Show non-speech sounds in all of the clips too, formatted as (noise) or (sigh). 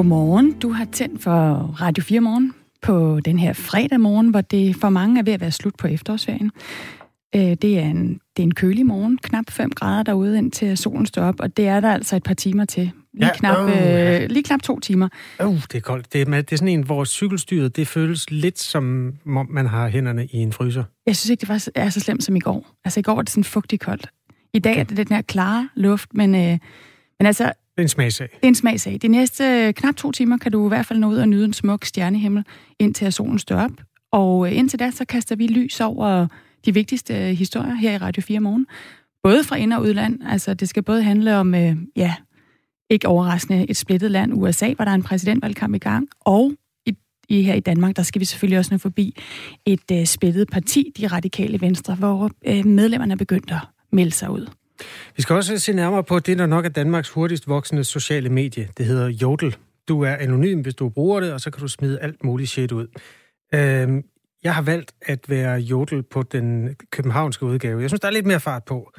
Godmorgen. Du har tændt for Radio 4 morgen på den her fredag morgen, hvor det for mange er ved at være slut på efterårsferien. Øh, det er en, det er en kølig morgen, knap 5 grader derude, indtil solen står op, og det er der altså et par timer til. Lige, ja, knap, øh, ja. lige knap to timer. Uh, det er koldt. Det er, det er sådan en, hvor cykelstyret, det føles lidt som, om man har hænderne i en fryser. Jeg synes ikke, det var, er så slemt som i går. Altså i går var det sådan fugtigt koldt. I dag okay. er det den her klare luft, men, øh, men altså... Det er en smagsag. Det er en smagsag. De næste øh, knap to timer kan du i hvert fald nå ud og nyde en smuk stjernehimmel, indtil solen står op. Og øh, indtil da, så kaster vi lys over de vigtigste øh, historier her i Radio 4 morgen. Både fra ind- og udland. Altså, det skal både handle om, øh, ja, ikke overraskende, et splittet land, USA, hvor der er en præsidentvalgkamp i gang, og i, i her i Danmark, der skal vi selvfølgelig også nå forbi et øh, splittet parti, de radikale venstre, hvor øh, medlemmerne er begyndt at melde sig ud. Vi skal også se nærmere på det, der nok er Danmarks hurtigst voksende sociale medie. Det hedder Jodel. Du er anonym, hvis du bruger det, og så kan du smide alt muligt shit ud. Øhm, jeg har valgt at være Jodel på den københavnske udgave. Jeg synes, der er lidt mere fart på.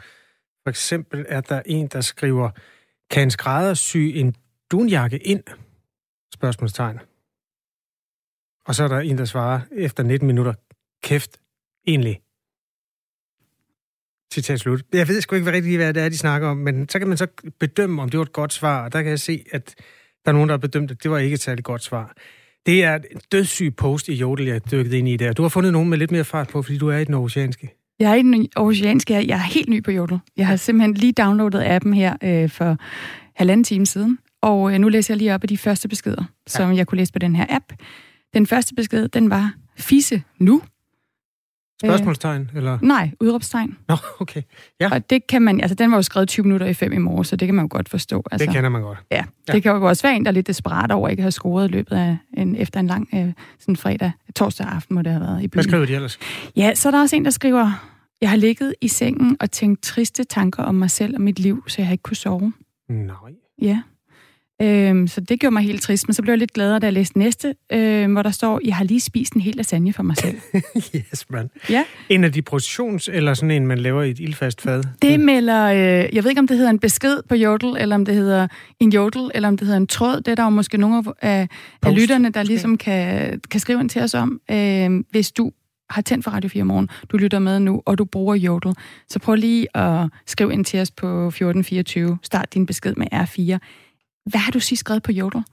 For eksempel er der en, der skriver, kan en skrædder sy en dunjakke ind? Spørgsmålstegn. Og så er der en, der svarer efter 19 minutter, kæft, egentlig. Citat slut. Jeg ved sgu ikke rigtig, hvad det er, de snakker om, men så kan man så bedømme, om det var et godt svar, og der kan jeg se, at der er nogen, der har bedømt, at det var ikke et særligt godt svar. Det er en dødssyg post i Jodel, jeg dykket ind i der. Du har fundet nogen med lidt mere fart på, fordi du er i den oceanske. Jeg er i den oceanske. Jeg er helt ny på Jodel. Jeg har simpelthen lige downloadet appen her øh, for halvanden time siden, og øh, nu læser jeg lige op af de første beskeder, som ja. jeg kunne læse på den her app. Den første besked, den var, fisse nu. Spørgsmålstegn, eller? Nej, udråbstegn. Nå, okay. Ja. Og det kan man, altså den var jo skrevet 20 minutter i 5 i morgen, så det kan man jo godt forstå. Altså, det kender man godt. Ja, det ja. kan jo også være en, der er lidt desperat over, at ikke har scoret i løbet af en, efter en lang øh, sådan fredag, torsdag aften må det have været i byen. Hvad skriver de ellers? Ja, så er der også en, der skriver, jeg har ligget i sengen og tænkt triste tanker om mig selv og mit liv, så jeg har ikke kunne sove. Nej. Ja. Øhm, så det gjorde mig helt trist, men så blev jeg lidt gladere, da jeg læste næste, øhm, hvor der står, jeg har lige spist en hel lasagne for mig selv. (laughs) yes, man. Ja. En af de portions, eller sådan en, man laver i et ildfast fad? Det melder, øh, jeg ved ikke, om det hedder en besked på Jodel, eller om det hedder en Jodel, eller om det hedder en tråd. Det er der jo måske nogle af, af lytterne, der ligesom kan, kan skrive ind til os om, øh, hvis du har tændt for Radio 4 morgen, du lytter med nu, og du bruger Jodel, så prøv lige at skrive ind til os på 1424. Start din besked med R4 hvad har du sidst skrevet på Jodel?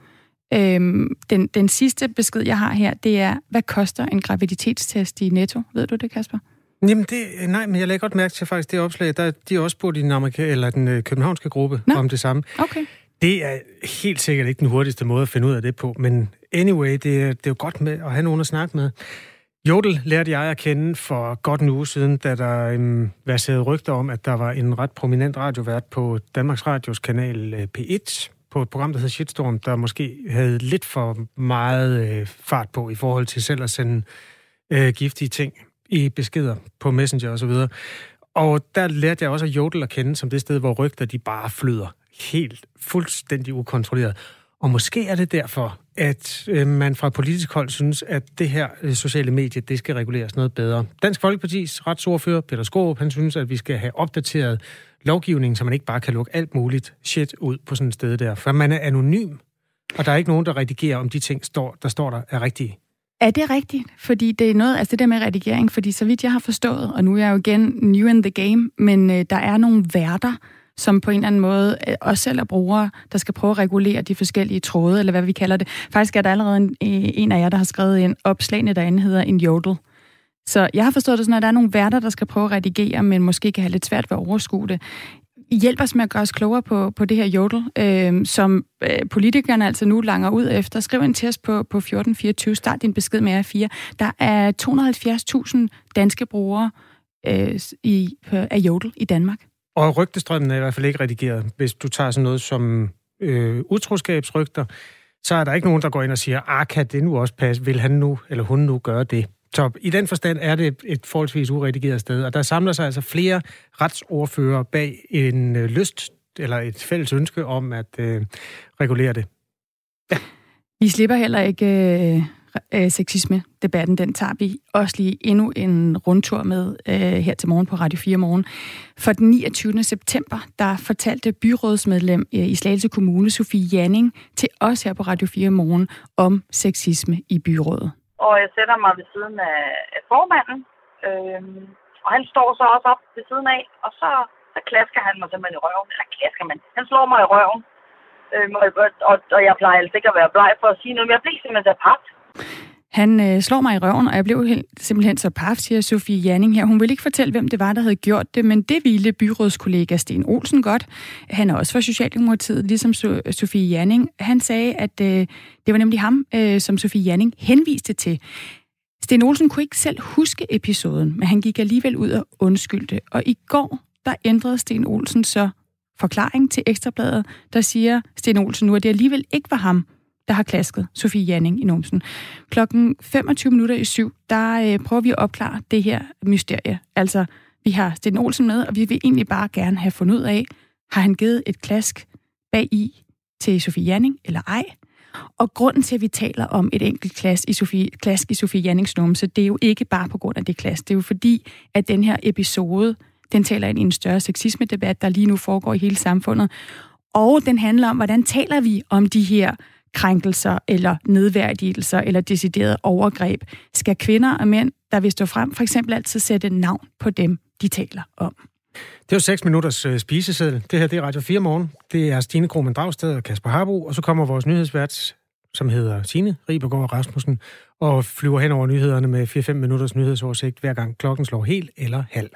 Øhm, den, den sidste besked, jeg har her, det er, hvad koster en graviditetstest i Netto? Ved du det, Kasper? Jamen, det, nej, men jeg lægger godt mærke til faktisk det opslag, der de er også spurgt i den, amerika- eller den øh, københavnske gruppe Nå. om det samme. Okay. Det er helt sikkert ikke den hurtigste måde at finde ud af det på, men anyway, det, det er jo godt med at have nogen at snakke med. Jodel lærte jeg at kende for godt en uge siden, da der øhm, verserede rygter om, at der var en ret prominent radiovært på Danmarks Radios kanal øh, P1, på et program, der hedder Shitstorm, der måske havde lidt for meget øh, fart på i forhold til selv at sende øh, giftige ting i beskeder på Messenger osv. Og, og der lærte jeg også at Jodel at kende som det sted, hvor rygter de bare flyder helt fuldstændig ukontrolleret. Og måske er det derfor, at øh, man fra politisk hold synes, at det her øh, sociale medie, det skal reguleres noget bedre. Dansk Folkepartis retsordfører, Peter Skorup, han synes, at vi skal have opdateret lovgivningen, så man ikke bare kan lukke alt muligt shit ud på sådan et sted der. For man er anonym, og der er ikke nogen, der redigerer, om de ting, står, der står der, er rigtige. Er det rigtigt? Fordi det er noget, altså det der med redigering, fordi så vidt jeg har forstået, og nu er jeg jo igen new in the game, men øh, der er nogle værter, som på en eller anden måde øh, også selv er brugere, der skal prøve at regulere de forskellige tråde, eller hvad vi kalder det. Faktisk er der allerede en, øh, en af jer, der har skrevet en opslagene derinde, hedder en jodel. Så jeg har forstået det sådan, at der er nogle værter, der skal prøve at redigere, men måske kan have lidt svært ved at overskue det. Hjælp os med at gøre os klogere på, på det her jodel, øh, som øh, politikerne altså nu langer ud efter. Skriv en test på, på 1424, start din besked med R4. Der er 270.000 danske brugere øh, i, af jodel i Danmark. Og rygtestrømmen er i hvert fald ikke redigeret. Hvis du tager sådan noget som øh, utroskabsrygter, så er der ikke nogen, der går ind og siger, ah, kan det nu også passe? Vil han nu, eller hun nu gøre det? Top. i den forstand er det et forholdsvis uredigeret sted, og der samler sig altså flere retsordfører bag en øh, lyst eller et fælles ønske om at øh, regulere det. Ja. Vi slipper heller ikke øh, øh sexisme-debatten, den tager vi også lige endnu en rundtur med øh, her til morgen på Radio 4 Morgen. For den 29. september, der fortalte byrådsmedlem øh, i Slagelse Kommune, Sofie Janning, til os her på Radio 4 Morgen om sexisme i byrådet. Og jeg sætter mig ved siden af, af formanden, øh, og han står så også op ved siden af, og så, så klasker han mig simpelthen i røven. Eller klasker man? Han slår mig i røven. Øh, og, og, og jeg plejer altså ikke at være bleg for at sige noget, men jeg bliver simpelthen så papt. Han øh, slår mig i røven, og jeg blev helt, simpelthen så paf, siger Sofie Janning her. Hun vil ikke fortælle, hvem det var, der havde gjort det, men det ville byrådskollega Sten Olsen godt. Han er også fra Socialdemokratiet, ligesom so- Sofie Janning. Han sagde, at øh, det var nemlig ham, øh, som Sofie Janning henviste til. Sten Olsen kunne ikke selv huske episoden, men han gik alligevel ud og undskyldte. Og i går, der ændrede Sten Olsen så forklaring til Ekstrabladet, der siger Sten Olsen nu, at det alligevel ikke var ham, der har klasket Sofie Janning i Nomsen. Klokken 25 minutter i syv, der øh, prøver vi at opklare det her mysterie. Altså, vi har Sten Olsen med, og vi vil egentlig bare gerne have fundet ud af, har han givet et klask bag i til Sofie Janning, eller ej? Og grunden til, at vi taler om et enkelt klask i Sofie, klask i Sofie Jannings numse, det er jo ikke bare på grund af det klask. Det er jo fordi, at den her episode, den taler ind i en større sexisme-debat, der lige nu foregår i hele samfundet. Og den handler om, hvordan taler vi om de her krænkelser eller nedværdigelser eller deciderede overgreb, skal kvinder og mænd, der vil stå frem, for eksempel altid sætte navn på dem, de taler om. Det var 6 minutters øh, spiseseddel. Det her det er Radio 4 morgen. Det er Stine Krohmann Dragsted og Kasper Harbo, og så kommer vores nyhedsvært, som hedder Signe Ribergaard Rasmussen, og flyver hen over nyhederne med 4-5 minutters nyhedsoversigt, hver gang klokken slår helt eller halv.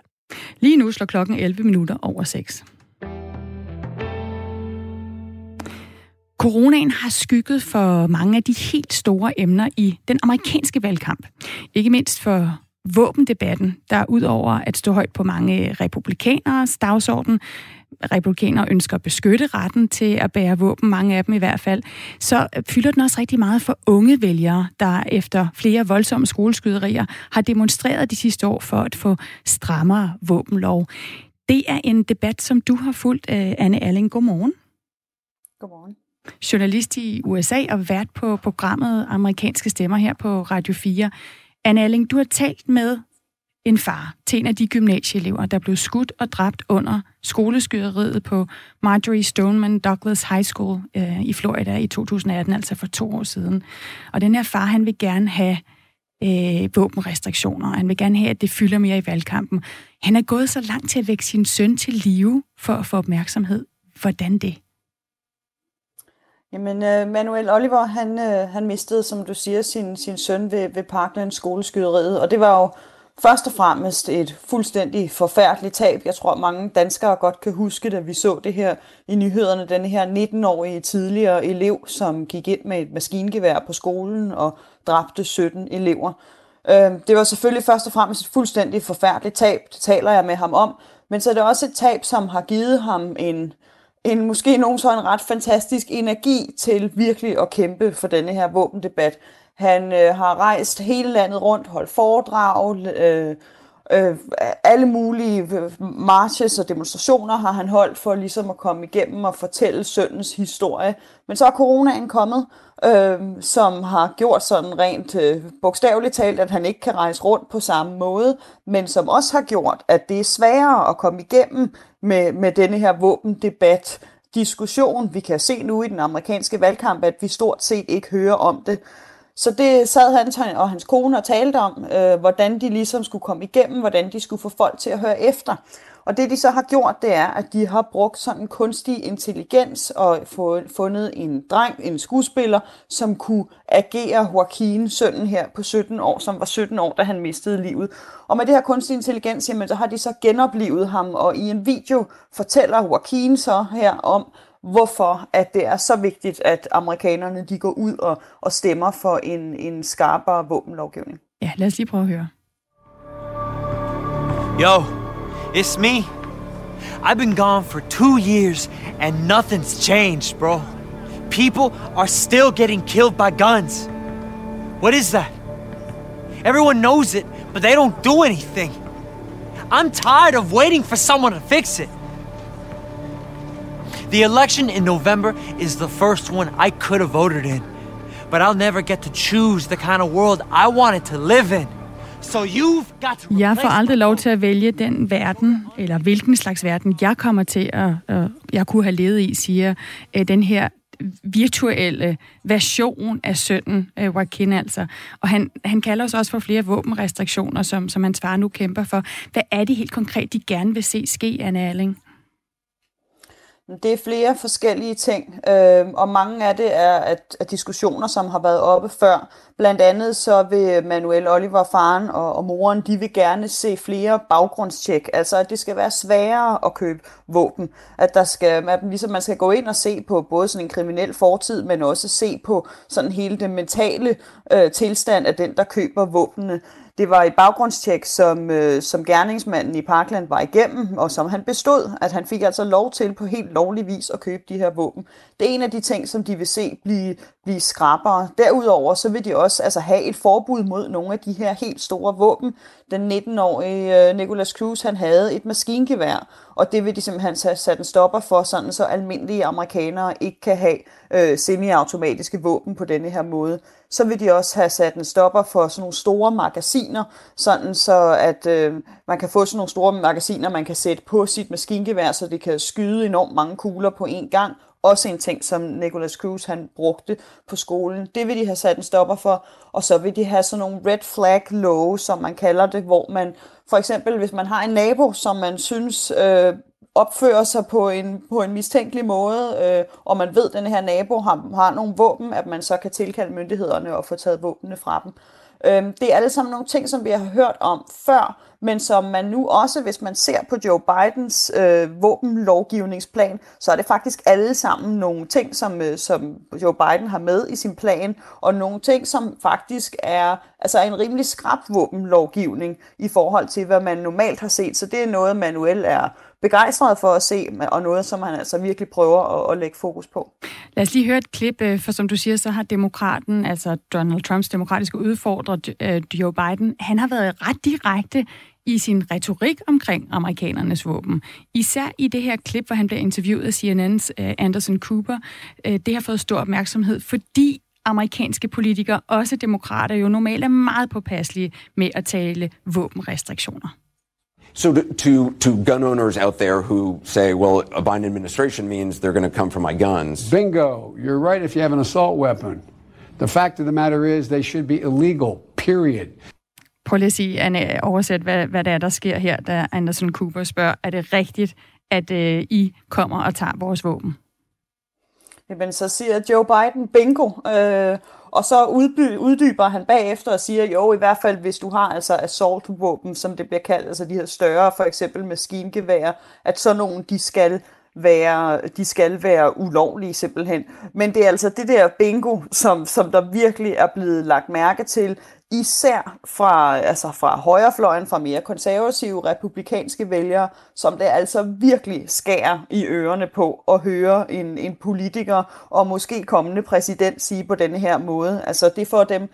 Lige nu slår klokken 11 minutter over 6. Coronaen har skygget for mange af de helt store emner i den amerikanske valgkamp. Ikke mindst for våbendebatten, der udover at stå højt på mange republikaneres dagsorden, republikanere ønsker at beskytte retten til at bære våben, mange af dem i hvert fald, så fylder den også rigtig meget for unge vælgere, der efter flere voldsomme skoleskyderier har demonstreret de sidste år for at få strammere våbenlov. Det er en debat, som du har fulgt, øh, Anne Erling. Godmorgen. Godmorgen journalist i USA og vært på programmet Amerikanske Stemmer her på Radio 4. Anne Alling, du har talt med en far til en af de gymnasieelever, der blev skudt og dræbt under skoleskyderiet på Marjorie Stoneman Douglas High School øh, i Florida i 2018, altså for to år siden. Og den her far, han vil gerne have øh, våbenrestriktioner, han vil gerne have, at det fylder mere i valgkampen. Han er gået så langt til at vække sin søn til live for at få opmærksomhed. Hvordan det? Jamen, øh, Manuel Oliver, han, øh, han mistede, som du siger, sin, sin søn ved, ved Parkland skoleskyderiet, og det var jo først og fremmest et fuldstændig forfærdeligt tab. Jeg tror, mange danskere godt kan huske da vi så det her i nyhederne. Den her 19-årige tidligere elev, som gik ind med et maskingevær på skolen og dræbte 17 elever. Øh, det var selvfølgelig først og fremmest et fuldstændig forfærdeligt tab, det taler jeg med ham om, men så er det også et tab, som har givet ham en en måske nogen så en ret fantastisk energi til virkelig at kæmpe for denne her våbendebat. Han øh, har rejst hele landet rundt, holdt foredrag, øh, øh, alle mulige øh, marches og demonstrationer har han holdt for ligesom at komme igennem og fortælle søndens historie. Men så er coronaen kommet, øh, som har gjort sådan rent øh, bogstaveligt talt, at han ikke kan rejse rundt på samme måde, men som også har gjort, at det er sværere at komme igennem med, med denne her våbendebat, diskussion. Vi kan se nu i den amerikanske valgkamp, at vi stort set ikke hører om det. Så det sad han og hans kone og talte om, øh, hvordan de ligesom skulle komme igennem, hvordan de skulle få folk til at høre efter. Og det de så har gjort, det er, at de har brugt sådan en kunstig intelligens og fundet en dreng, en skuespiller, som kunne agere Joaquin, sønnen her på 17 år, som var 17 år, da han mistede livet. Og med det her kunstig intelligens, jamen, så har de så genoplevet ham, og i en video fortæller Joaquin så her om, hvorfor at det er så vigtigt, at amerikanerne de går ud og, og stemmer for en, en skarpere våbenlovgivning. Ja, lad os lige prøve at høre. Yo, it's me. I've been gone for two years and nothing's changed, bro. People are still getting killed by guns. What is that? Everyone knows it, but they don't do anything. I'm tired of waiting for someone to fix it. The election in November is the first one I could have voted in. but I'll never get to choose the kind of world I wanted to live in. So you've got to Jeg får aldrig lov til at vælge den verden, eller hvilken slags verden jeg kommer til at, at jeg kunne have levet i, siger øh, den her virtuelle version af sønnen, øh, Joaquin altså. Og han, han kalder os også for flere våbenrestriktioner, som, som hans far nu kæmper for. Hvad er det helt konkret, de gerne vil se ske, Anne Erling? Det er flere forskellige ting, øh, og mange af det er at, at diskussioner, som har været oppe før. Blandt andet så vil Manuel Oliver, faren og, og moren, de vil gerne se flere baggrundstjek, altså at det skal være sværere at købe våben. At der skal, at ligesom man skal gå ind og se på både sådan en kriminel fortid, men også se på sådan hele den mentale øh, tilstand af den, der køber våbnene. Det var et baggrundstjek, som, øh, som gerningsmanden i Parkland var igennem, og som han bestod, at han fik altså lov til på helt lovlig vis at købe de her våben. Det er en af de ting, som de vil se blive, blive skrappere. Derudover så vil de også altså, have et forbud mod nogle af de her helt store våben. Den 19-årige øh, Nicholas Cruz, han havde et maskingevær, og det vil de simpelthen have sat en stopper for, sådan så almindelige amerikanere ikke kan have øh, semiautomatiske våben på denne her måde. Så vil de også have sat en stopper for sådan nogle store magasiner, sådan så at øh, man kan få sådan nogle store magasiner, man kan sætte på sit maskingevær, så det kan skyde enormt mange kugler på én gang, også en ting, som Nicholas Cruz han brugte på skolen. Det vil de have sat en stopper for, og så vil de have sådan nogle red flag love, som man kalder det, hvor man for eksempel, hvis man har en nabo, som man synes øh, opfører sig på en, på en mistænkelig måde, øh, og man ved, at den her nabo har, har nogle våben, at man så kan tilkalde myndighederne og få taget våbnene fra dem. Øh, det er alle sammen nogle ting, som vi har hørt om før, men som man nu også, hvis man ser på Joe Bidens øh, våbenlovgivningsplan, så er det faktisk alle sammen nogle ting, som, øh, som Joe Biden har med i sin plan, og nogle ting, som faktisk er altså en rimelig skrab våbenlovgivning i forhold til, hvad man normalt har set. Så det er noget, Manuel er begejstret for at se, og noget, som han altså virkelig prøver at, at lægge fokus på. Lad os lige høre et klip, øh, for som du siger, så har demokraten, altså Donald Trumps demokratiske udfordrer, øh, Joe Biden, han har været ret direkte i sin retorik omkring amerikanernes våben. Især i det her klip, hvor han bliver interviewet af CNN's øh, Anderson Cooper. Det har fået stor opmærksomhed, fordi amerikanske politikere, også demokrater, jo normalt er meget påpasselige med at tale våbenrestriktioner. So to, to, to, gun owners out there who say, well, a Biden administration means they're going to come for my guns. Bingo. You're right if you have an assault weapon. The fact of the matter is they should be illegal, period. Prøv lige at sige, Anne, oversæt, hvad, hvad det er, der sker her, da Anderson Cooper spørger, er det rigtigt, at øh, I kommer og tager vores våben? Jamen, så siger Joe Biden bingo, øh, og så udby, uddyber han bagefter og siger, jo, i hvert fald hvis du har altså assault-våben, som det bliver kaldt, altså de her større, for eksempel maskingevær, at så nogen, de skal være, de skal være ulovlige simpelthen. Men det er altså det der bingo, som, som der virkelig er blevet lagt mærke til, især fra, altså fra højrefløjen, fra mere konservative republikanske vælgere, som det altså virkelig skærer i ørerne på at høre en, en politiker og måske kommende præsident sige på denne her måde. Altså det får dem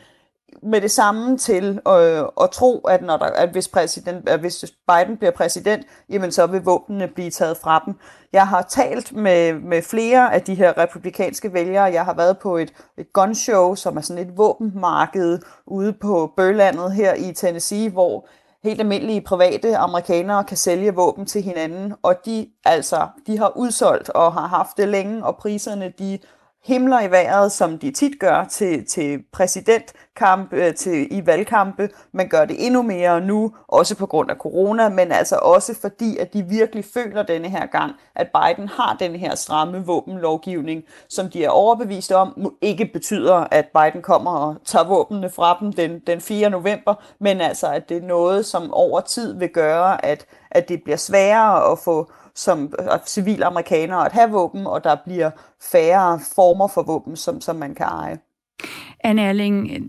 med det samme til øh, at tro, at, når der, at, hvis præsident, at hvis Biden bliver præsident, jamen så vil våbnene blive taget fra dem. Jeg har talt med, med flere af de her republikanske vælgere. Jeg har været på et, et gunshow, som er sådan et våbenmarked ude på Bølandet her i Tennessee, hvor helt almindelige private amerikanere kan sælge våben til hinanden, og de altså de har udsolgt og har haft det længe, og priserne de himler i vejret, som de tit gør til, til præsidentkamp, øh, til, i valgkampe. Man gør det endnu mere nu, også på grund af corona, men altså også fordi, at de virkelig føler denne her gang, at Biden har den her stramme våbenlovgivning, som de er overbevist om, ikke betyder, at Biden kommer og tager våbnene fra dem den, den 4. november, men altså, at det er noget, som over tid vil gøre, at, at det bliver sværere at få som øh, civile amerikanere at have våben, og der bliver færre former for våben, som, som man kan eje. Anne Erling,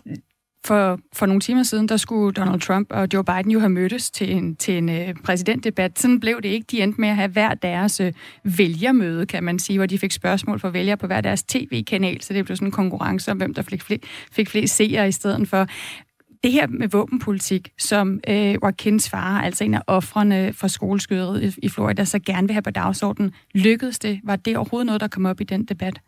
for, for nogle timer siden, der skulle Donald Trump og Joe Biden jo have mødtes til en, til en uh, præsidentdebat. Sådan blev det ikke. De endte med at have hver deres uh, vælgermøde, kan man sige, hvor de fik spørgsmål fra vælgere på hver deres tv-kanal, så det blev sådan en konkurrence om, hvem der fik, fl- fik flest seere i stedet for det her med våbenpolitik, som øh, Joaquins far, altså en af offrene for skoleskyderiet i, i Florida, så gerne vil have på dagsordenen, lykkedes det? Var det overhovedet noget, der kom op i den debat?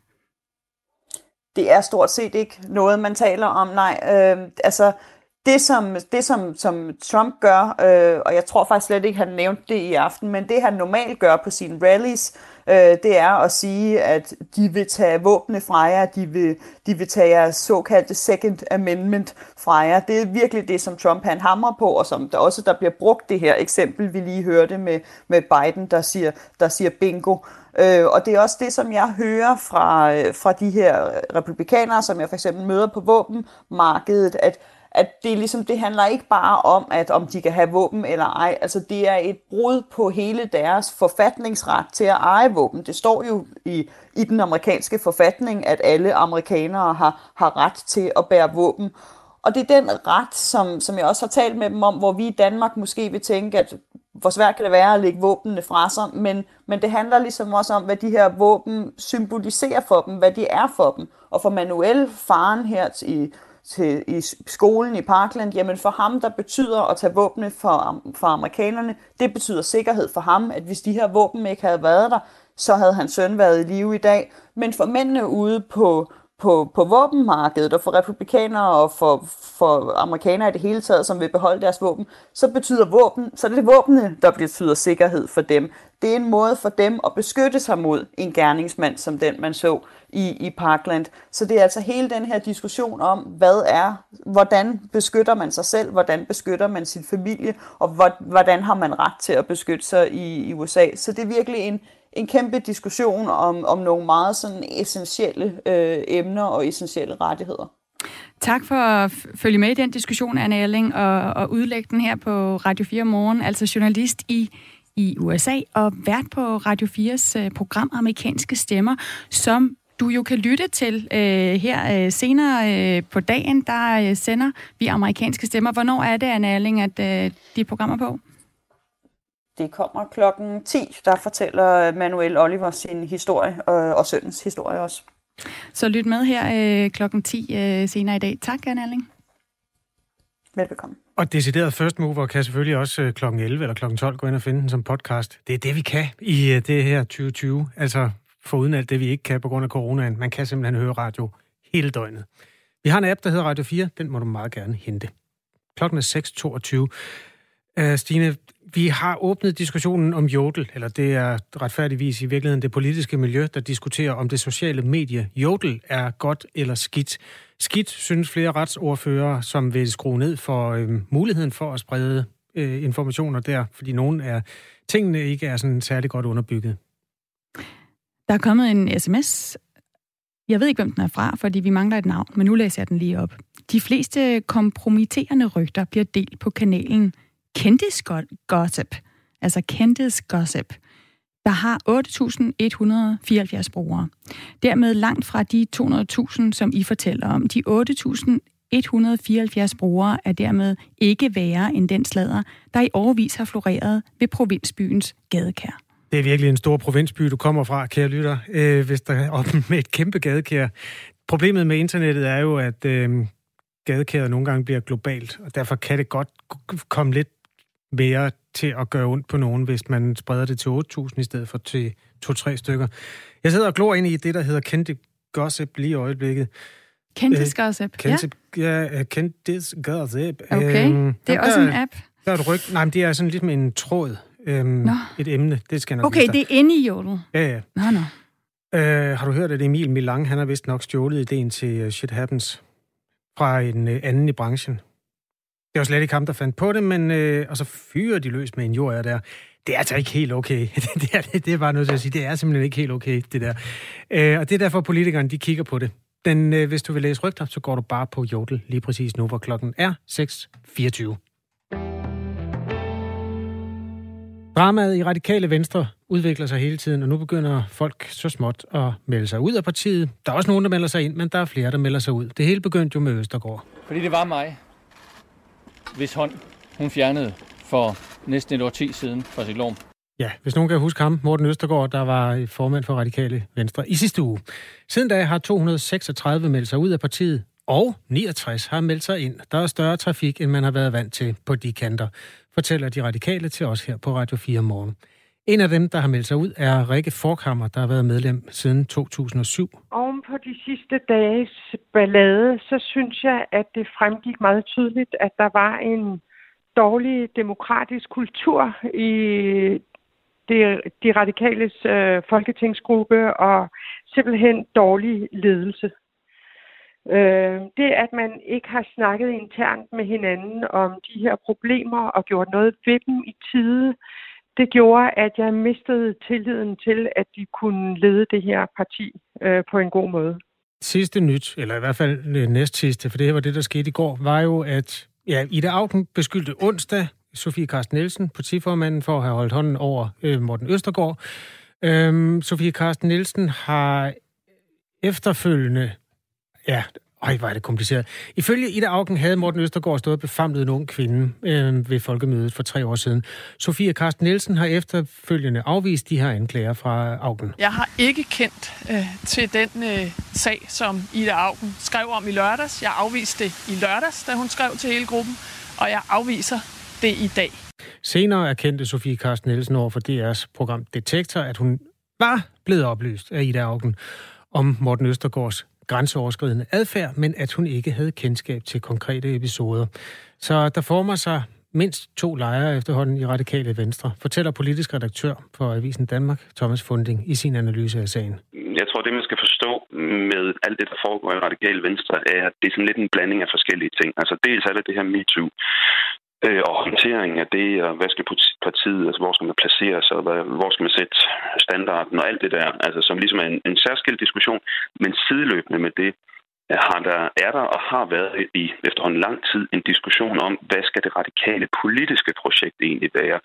det er stort set ikke noget, man taler om. Nej, øh, altså det som, det som, som Trump gør, øh, og jeg tror faktisk slet ikke, han nævnte det i aften, men det han normalt gør på sine rallies, øh, øh, det er at sige, at de vil tage våbne fra jer, de vil, de vil tage jeres såkaldte Second Amendment fra jer. Det er virkelig det, som Trump han hamrer på, og som der også der bliver brugt det her eksempel, vi lige hørte med, med Biden, der siger, der siger bingo. Øh, og det er også det, som jeg hører fra, øh, fra de her republikanere, som jeg for eksempel møder på våbenmarkedet, at at det ligesom, det handler ikke bare om, at om de kan have våben eller ej. Altså det er et brud på hele deres forfatningsret til at eje våben. Det står jo i, i den amerikanske forfatning, at alle amerikanere har, har ret til at bære våben. Og det er den ret, som, som jeg også har talt med dem om, hvor vi i Danmark måske vil tænke, at hvor svært kan det være at lægge våbnene fra sig, men, men det handler ligesom også om, hvad de her våben symboliserer for dem, hvad de er for dem. Og for Manuel, faren her i til, i skolen i Parkland, jamen for ham, der betyder at tage våbne for, for amerikanerne, det betyder sikkerhed for ham, at hvis de her våben ikke havde været der, så havde hans søn været i live i dag. Men for mændene ude på, på, på våbenmarkedet, og for republikanere og for, for amerikanere i det hele taget, som vil beholde deres våben, så betyder våben, så er det våbne, der betyder sikkerhed for dem. Det er en måde for dem at beskytte sig mod en gerningsmand, som den man så i, i Parkland. Så det er altså hele den her diskussion om, hvad er, hvordan beskytter man sig selv, hvordan beskytter man sin familie, og hvordan har man ret til at beskytte sig i, i USA. Så det er virkelig en, en kæmpe diskussion om, om nogle meget sådan essentielle øh, emner og essentielle rettigheder. Tak for at følge med i den diskussion, Anne Elling, og, og udlægge den her på Radio 4 Morgen, altså journalist i i USA og vært på Radio 4's øh, program Amerikanske Stemmer, som du jo kan lytte til øh, her øh, senere øh, på dagen. Der øh, sender vi amerikanske stemmer. Hvornår er det, Anne Erling, at øh, de programmer på? Det kommer klokken 10, der fortæller Manuel Oliver sin historie, og, og søndens historie også. Så lyt med her øh, klokken 10 øh, senere i dag. Tak, Anne Erling. Velbekomme. Og decideret First Mover kan selvfølgelig også øh, klokken 11 eller klokken 12 gå ind og finde den som podcast. Det er det, vi kan i øh, det her 2020. Altså foruden alt det, vi ikke kan på grund af coronaen. Man kan simpelthen høre radio hele døgnet. Vi har en app, der hedder Radio 4. Den må du meget gerne hente. Klokken er 6.22. Uh, øh, Stine, vi har åbnet diskussionen om Jodel, eller det er retfærdigvis i virkeligheden det politiske miljø, der diskuterer, om det sociale medie Jodel er godt eller skidt. Skidt, synes flere retsordfører, som vil skrue ned for øh, muligheden for at sprede øh, informationer der, fordi nogle af tingene ikke er sådan særlig godt underbygget. Der er kommet en sms. Jeg ved ikke, hvem den er fra, fordi vi mangler et navn, men nu læser jeg den lige op. De fleste kompromitterende rygter bliver delt på kanalen Kendis Gossip, altså Kendis Gossip, der har 8.174 brugere. Dermed langt fra de 200.000, som I fortæller om. De 8.174 brugere er dermed ikke værre end den slader, der i overvis har floreret ved provinsbyens gadekær. Det er virkelig en stor provinsby, du kommer fra, kære lytter, øh, hvis der er op med et kæmpe gadekær. Problemet med internettet er jo, at øh, gadekæret nogle gange bliver globalt, og derfor kan det godt komme lidt mere til at gøre ondt på nogen, hvis man spreder det til 8.000 i stedet for til 2-3 stykker. Jeg sidder og glor ind i det, der hedder Kendte Gossip lige i øjeblikket. Kendis øh, Gossip, Kendis, ja. Ja, Kendis Gossip. Okay, øhm, det er også der, en app. Der er et ryg. Nej, men det er sådan ligesom en tråd. Øhm. Et emne, det skal nok Okay, det er inde i Jodel? Ja, ja. Nå, nå. Øh, har du hørt, at Emil Milang, han har vist nok stjålet ideen til uh, Shit Happens fra en uh, anden i branchen? Det var slet ikke ham, der fandt på det, men øh, og så fyrer de løs med en jord der. Det er altså ikke helt okay. (laughs) det, er, det, er bare noget til at sige. Det er simpelthen ikke helt okay, det der. Øh, og det er derfor, politikerne de kigger på det. Men øh, hvis du vil læse rygter, så går du bare på Jodel lige præcis nu, hvor klokken er 6.24. Dramaet i radikale venstre udvikler sig hele tiden, og nu begynder folk så småt at melde sig ud af partiet. Der er også nogen, der melder sig ind, men der er flere, der melder sig ud. Det hele begyndte jo med Østergaard. Fordi det var mig, hvis hånd hun fjernede for næsten et år tid siden fra sit lån. Ja, hvis nogen kan huske ham, Morten Østergaard, der var formand for Radikale Venstre i sidste uge. Siden da har 236 meldt sig ud af partiet, og 69 har meldt sig ind. Der er større trafik, end man har været vant til på de kanter, fortæller de radikale til os her på Radio 4 morgen. En af dem, der har meldt sig ud, er Rikke Forkammer, der har været medlem siden 2007. Oven på de sidste dages ballade, så synes jeg, at det fremgik meget tydeligt, at der var en dårlig demokratisk kultur i det, de radikales øh, folketingsgruppe og simpelthen dårlig ledelse. Øh, det, at man ikke har snakket internt med hinanden om de her problemer og gjort noget ved dem i tide, det gjorde, at jeg mistede tilliden til, at de kunne lede det her parti øh, på en god måde. Sidste nyt, eller i hvert fald øh, næst sidste, for det her var det, der skete i går, var jo, at ja, Ida Augen beskyldte onsdag Sofie Karsten Nielsen, partiformanden, for at have holdt hånden over øh, Morten Østergaard. Øhm, Sofie Karsten Nielsen har efterfølgende Ja, ej, hvor er det kompliceret. Ifølge Ida Augen havde Morten Østergaard stået og befamlet en ung kvinde øh, ved folkemødet for tre år siden. Sofie Karsten Nielsen har efterfølgende afvist de her anklager fra Augen. Jeg har ikke kendt øh, til den øh, sag, som Ida Augen skrev om i lørdags. Jeg afviste det i lørdags, da hun skrev til hele gruppen, og jeg afviser det i dag. Senere erkendte Sofie Karsten Nielsen over for DR's program Detektor, at hun var blevet oplyst af Ida Augen om Morten Østergaards grænseoverskridende adfærd, men at hun ikke havde kendskab til konkrete episoder. Så der former sig mindst to lejre efterhånden i radikale venstre, fortæller politisk redaktør for Avisen Danmark, Thomas Funding, i sin analyse af sagen. Jeg tror, det man skal forstå med alt det, der foregår i radikale venstre, er, at det er sådan lidt en blanding af forskellige ting. Altså dels er det det her MeToo, øh, og håndtering af det, og hvad skal partiet, altså hvor skal man placere sig, og hvor skal man sætte standarden og alt det der, altså som ligesom er en, en særskilt diskussion, men sideløbende med det, øh, har der, er der og har været i efterhånden lang tid en diskussion om, hvad skal det radikale politiske projekt egentlig være?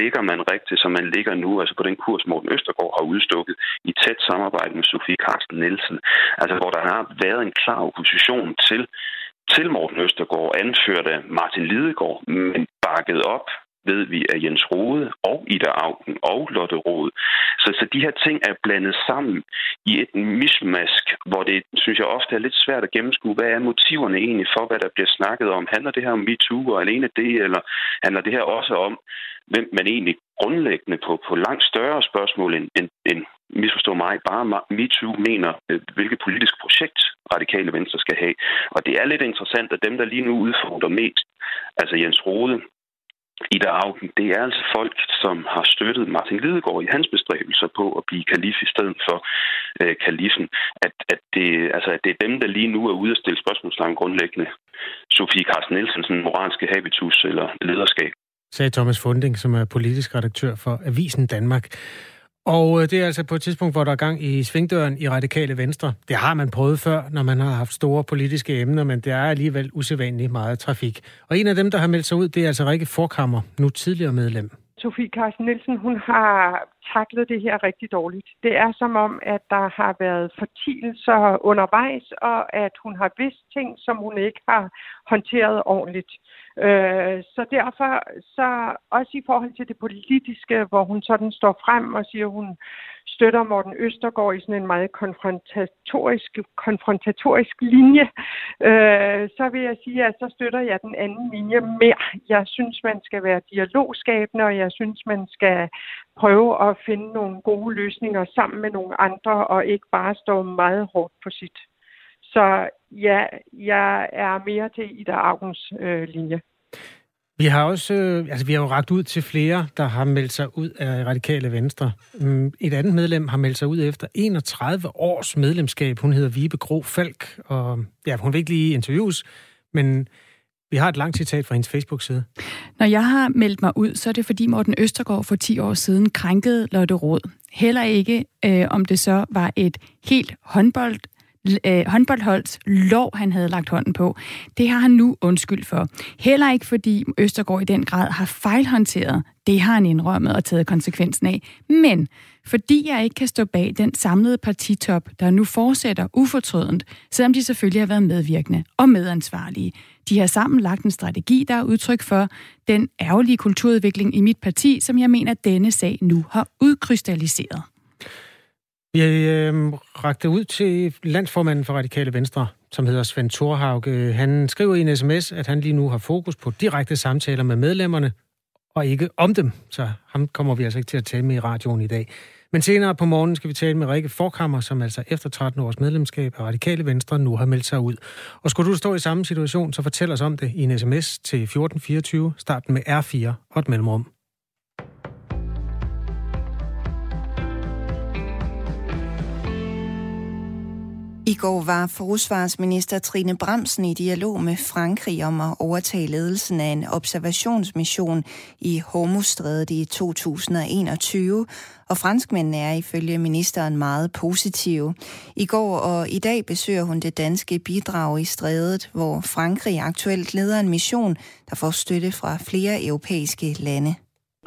Ligger man rigtigt, som man ligger nu, altså på den kurs, Morten Østergaard har udstukket, i tæt samarbejde med Sofie Carsten Nielsen, altså hvor der har været en klar opposition til til Morten Østergaard, anført af Martin Lidegaard, men bakket op ved vi af Jens Rode og Ida Augen og Lotte Rode. Så, så de her ting er blandet sammen i et mismask, hvor det, synes jeg, ofte er lidt svært at gennemskue, hvad er motiverne egentlig for, hvad der bliver snakket om. Handler det her om MeToo og alene det, eller handler det her også om, hvem man egentlig grundlæggende på, på langt større spørgsmål end, end, end misforstå mig, bare MeToo mener, øh, hvilket politisk projekt radikale venstre skal have. Og det er lidt interessant, at dem, der lige nu udfordrer mest, altså Jens Rode, Ida Augen, det er altså folk, som har støttet Martin Lidegaard i hans bestræbelser på at blive kalif i stedet for øh, kalifen. At, at, det, altså, at det er dem, der lige nu er ude at stille spørgsmålstegn grundlæggende. Sofie Carsten Nielsens moralske habitus eller lederskab. Sagde Thomas Funding, som er politisk redaktør for Avisen Danmark. Og øh, det er altså på et tidspunkt, hvor der er gang i svingdøren i radikale venstre. Det har man prøvet før, når man har haft store politiske emner, men det er alligevel usædvanligt meget trafik. Og en af dem, der har meldt sig ud, det er altså Rikke Forkammer, nu tidligere medlem. Sofie Carsten Nielsen, hun har taklet det her rigtig dårligt. Det er som om, at der har været fortielser undervejs, og at hun har vidst ting, som hun ikke har håndteret ordentligt. Øh, så derfor, så også i forhold til det politiske, hvor hun sådan står frem og siger, at hun støtter Morten Østergaard i sådan en meget konfrontatorisk, konfrontatorisk linje, øh, så vil jeg sige, at så støtter jeg den anden linje mere. Jeg synes, man skal være dialogskabende, og jeg synes, man skal prøve at finde nogle gode løsninger sammen med nogle andre, og ikke bare stå meget hårdt på sit. Så ja, jeg er mere til Ida Augens øh, linje. Vi har også, øh, altså vi har jo ragt ud til flere, der har meldt sig ud af radikale venstre. Mm, et andet medlem har meldt sig ud efter 31 års medlemskab. Hun hedder Vibe Gro Falk, og ja, hun vil ikke lige interviews, men vi har et langt citat fra hendes Facebook-side. Når jeg har meldt mig ud, så er det fordi Morten Østergaard for 10 år siden krænkede Lotte Råd. Heller ikke, øh, om det så var et helt håndbold øh, håndboldholds lov, han havde lagt hånden på. Det har han nu undskyld for. Heller ikke fordi Østergaard i den grad har fejlhåndteret. Det har han indrømmet og taget konsekvensen af. Men fordi jeg ikke kan stå bag den samlede partitop, der nu fortsætter ufortrødent, selvom de selvfølgelig har været medvirkende og medansvarlige. De har sammen lagt en strategi, der er udtryk for den ærgerlige kulturudvikling i mit parti, som jeg mener, denne sag nu har udkrystalliseret. Vi øh, rakte ud til landsformanden for Radikale Venstre, som hedder Svend Thorhauge. Han skriver i en sms, at han lige nu har fokus på direkte samtaler med medlemmerne og ikke om dem. Så ham kommer vi altså ikke til at tale med i radioen i dag. Men senere på morgenen skal vi tale med Rikke Forkammer, som altså efter 13 års medlemskab af Radikale Venstre nu har meldt sig ud. Og skulle du stå i samme situation, så fortæl os om det i en sms til 1424, starten med R4 og et mellemrum. I går var forsvarsminister Trine Bremsen i dialog med Frankrig om at overtage ledelsen af en observationsmission i Hormuzstrædet i 2021, og franskmændene er ifølge ministeren meget positive. I går og i dag besøger hun det danske bidrag i strædet, hvor Frankrig aktuelt leder en mission, der får støtte fra flere europæiske lande.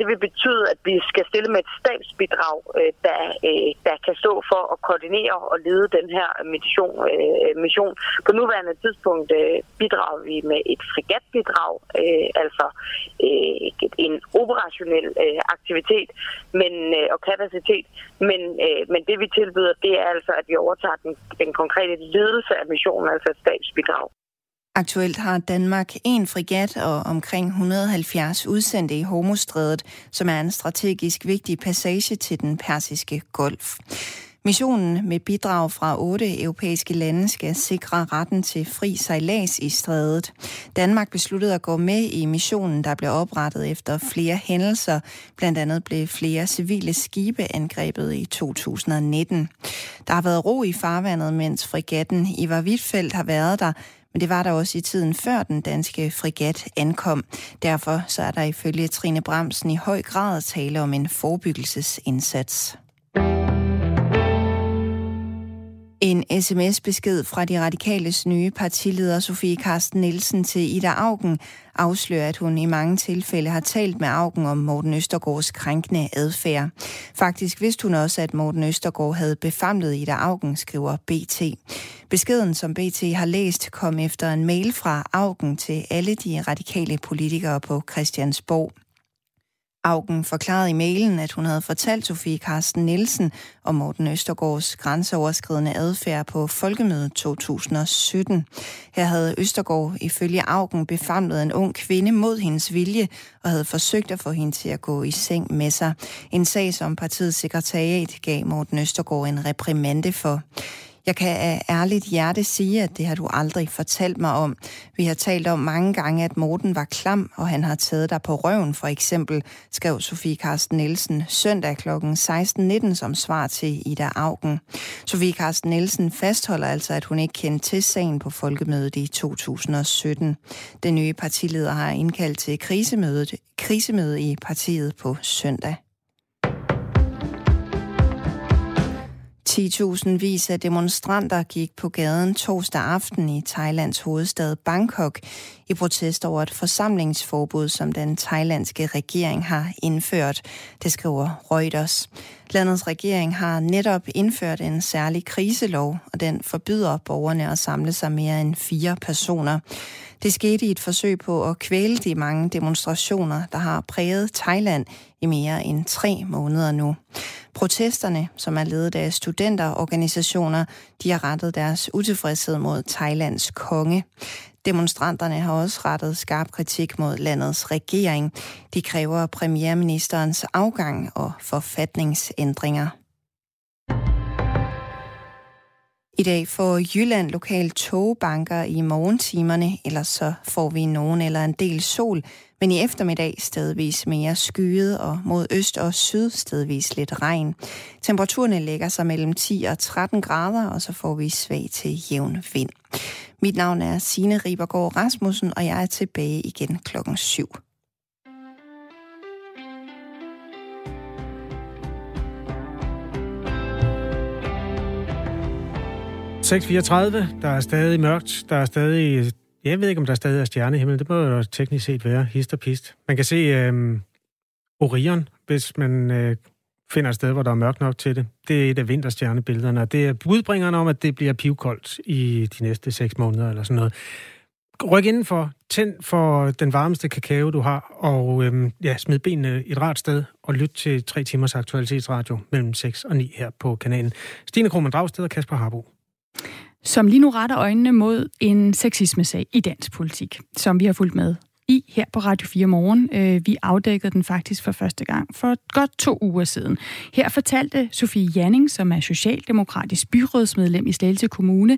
Det vil betyde, at vi skal stille med et stabsbidrag, øh, der, øh, der kan stå for at koordinere og lede den her mission. Øh, mission. På nuværende tidspunkt øh, bidrager vi med et frigatbidrag, øh, altså øh, en operationel aktivitet men, og kapacitet. Men, men det vi tilbyder, det er altså, at vi overtager den, den konkrete ledelse af missionen, altså et stabsbidrag. Aktuelt har Danmark en frigat og omkring 170 udsendte i Hormuzstrædet, som er en strategisk vigtig passage til den persiske golf. Missionen med bidrag fra otte europæiske lande skal sikre retten til fri sejlads i strædet. Danmark besluttede at gå med i missionen, der blev oprettet efter flere hændelser. Blandt andet blev flere civile skibe angrebet i 2019. Der har været ro i farvandet, mens frigatten Ivar Wittfeldt har været der, men det var der også i tiden før den danske frigat ankom. Derfor så er der ifølge Trine Bremsen i høj grad tale om en forebyggelsesindsats. En sms-besked fra de radikales nye partileder Sofie Karsten Nielsen til Ida Augen afslører, at hun i mange tilfælde har talt med Augen om Morten Østergaards krænkende adfærd. Faktisk vidste hun også, at Morten Østergaard havde befamlet Ida Augen, skriver BT. Beskeden, som BT har læst, kom efter en mail fra Augen til alle de radikale politikere på Christiansborg. Augen forklarede i mailen, at hun havde fortalt Sofie Karsten Nielsen om Morten Østergaards grænseoverskridende adfærd på Folkemødet 2017. Her havde Østergaard ifølge Augen befamlet en ung kvinde mod hendes vilje og havde forsøgt at få hende til at gå i seng med sig. En sag, som partiets sekretariat gav Morten Østergaard en reprimande for. Jeg kan af ærligt hjerte sige, at det har du aldrig fortalt mig om. Vi har talt om mange gange, at Morten var klam, og han har taget dig på røven, for eksempel, skrev Sofie Karsten Nielsen søndag kl. 16.19 som svar til Ida Augen. Sofie Karsten Nielsen fastholder altså, at hun ikke kendte til sagen på folkemødet i 2017. Den nye partileder har indkaldt til krisemødet, krisemøde i partiet på søndag. 10.000 vis af demonstranter gik på gaden torsdag aften i Thailands hovedstad Bangkok i protest over et forsamlingsforbud, som den thailandske regering har indført. Det skriver Reuters. Landets regering har netop indført en særlig kriselov, og den forbyder borgerne at samle sig mere end fire personer. Det skete i et forsøg på at kvæle de mange demonstrationer, der har præget Thailand i mere end tre måneder nu. Protesterne, som er ledet af studenterorganisationer, de har rettet deres utilfredshed mod Thailands konge. Demonstranterne har også rettet skarp kritik mod landets regering. De kræver premierministerens afgang og forfatningsændringer. I dag får Jylland lokalt togbanker i morgentimerne, ellers så får vi nogen eller en del sol, men i eftermiddag stedvis mere skyet og mod øst og syd stedvis lidt regn. Temperaturerne lægger sig mellem 10 og 13 grader, og så får vi svag til jævn vind. Mit navn er Signe Ribergaard Rasmussen, og jeg er tilbage igen klokken 7. 6.34. Der er stadig mørkt. Der er stadig... Jeg ved ikke, om der er stadig er stjernehimmel. Det må jo teknisk set være hist og pist. Man kan se øhm, Orion, hvis man øh, finder et sted, hvor der er mørkt nok til det. Det er et af vinterstjernebillederne, og det er budbringerne om, at det bliver pivkoldt i de næste seks måneder eller sådan noget. Ryk indenfor, tænd for den varmeste kakao, du har, og øhm, ja, smid benene i et rart sted, og lyt til tre timers aktualitetsradio mellem 6 og 9 her på kanalen. Stine Krohmann Dragsted og Kasper Harbo som lige nu retter øjnene mod en sexisme-sag i dansk politik, som vi har fulgt med i her på Radio 4 Morgen. Øh, vi afdækkede den faktisk for første gang for godt to uger siden. Her fortalte Sofie Janning, som er socialdemokratisk byrådsmedlem i Slagelse Kommune,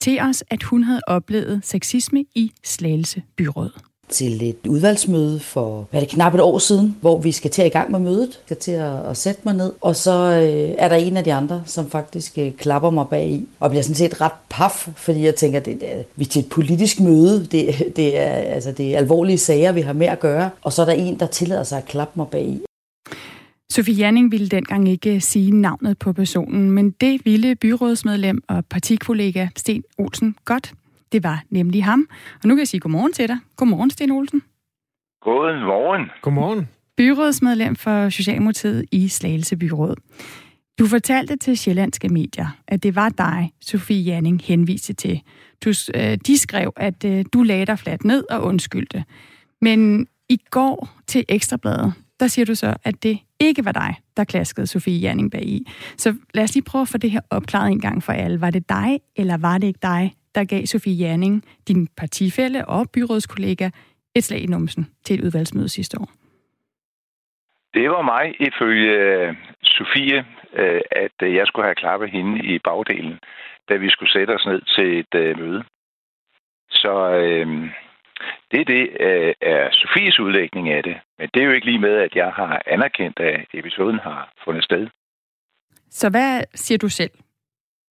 til os, at hun havde oplevet sexisme i Slagelse Byråd til et udvalgsmøde for hvad er det, knap et år siden, hvor vi skal til at i gang med mødet, skal til at, at sætte mig ned, og så øh, er der en af de andre, som faktisk øh, klapper mig bag i, og bliver sådan set ret paf, fordi jeg tænker, det, det er, vi er til et politisk møde, det, det, er, altså, det er alvorlige sager, vi har med at gøre, og så er der en, der tillader sig at klappe mig bag i. Sofie Janning ville dengang ikke øh, sige navnet på personen, men det ville byrådsmedlem og partikollega Sten Olsen godt. Det var nemlig ham. Og nu kan jeg sige godmorgen til dig. Godmorgen, Sten Olsen. Godmorgen. Godmorgen. Byrådsmedlem for Socialdemokratiet i Slagelse Byråd. Du fortalte til Sjællandske Medier, at det var dig, Sofie Janning henviste til. Du, øh, de skrev, at øh, du lagde dig fladt ned og undskyldte. Men i går til Ekstrabladet, der siger du så, at det ikke var dig, der klaskede Sofie Janning bag i. Så lad os lige prøve at få det her opklaret en gang for alle. Var det dig, eller var det ikke dig, der gav Sofie Janning, din partifælle og byrådskollega, et slag i numsen til et udvalgsmøde sidste år? Det var mig, ifølge øh, Sofie, øh, at øh, jeg skulle have klappet hende i bagdelen, da vi skulle sætte os ned til et møde. Så øh, det, det er Sofies udlægning af det. Men det er jo ikke lige med, at jeg har anerkendt, at episoden har fundet sted. Så hvad siger du selv?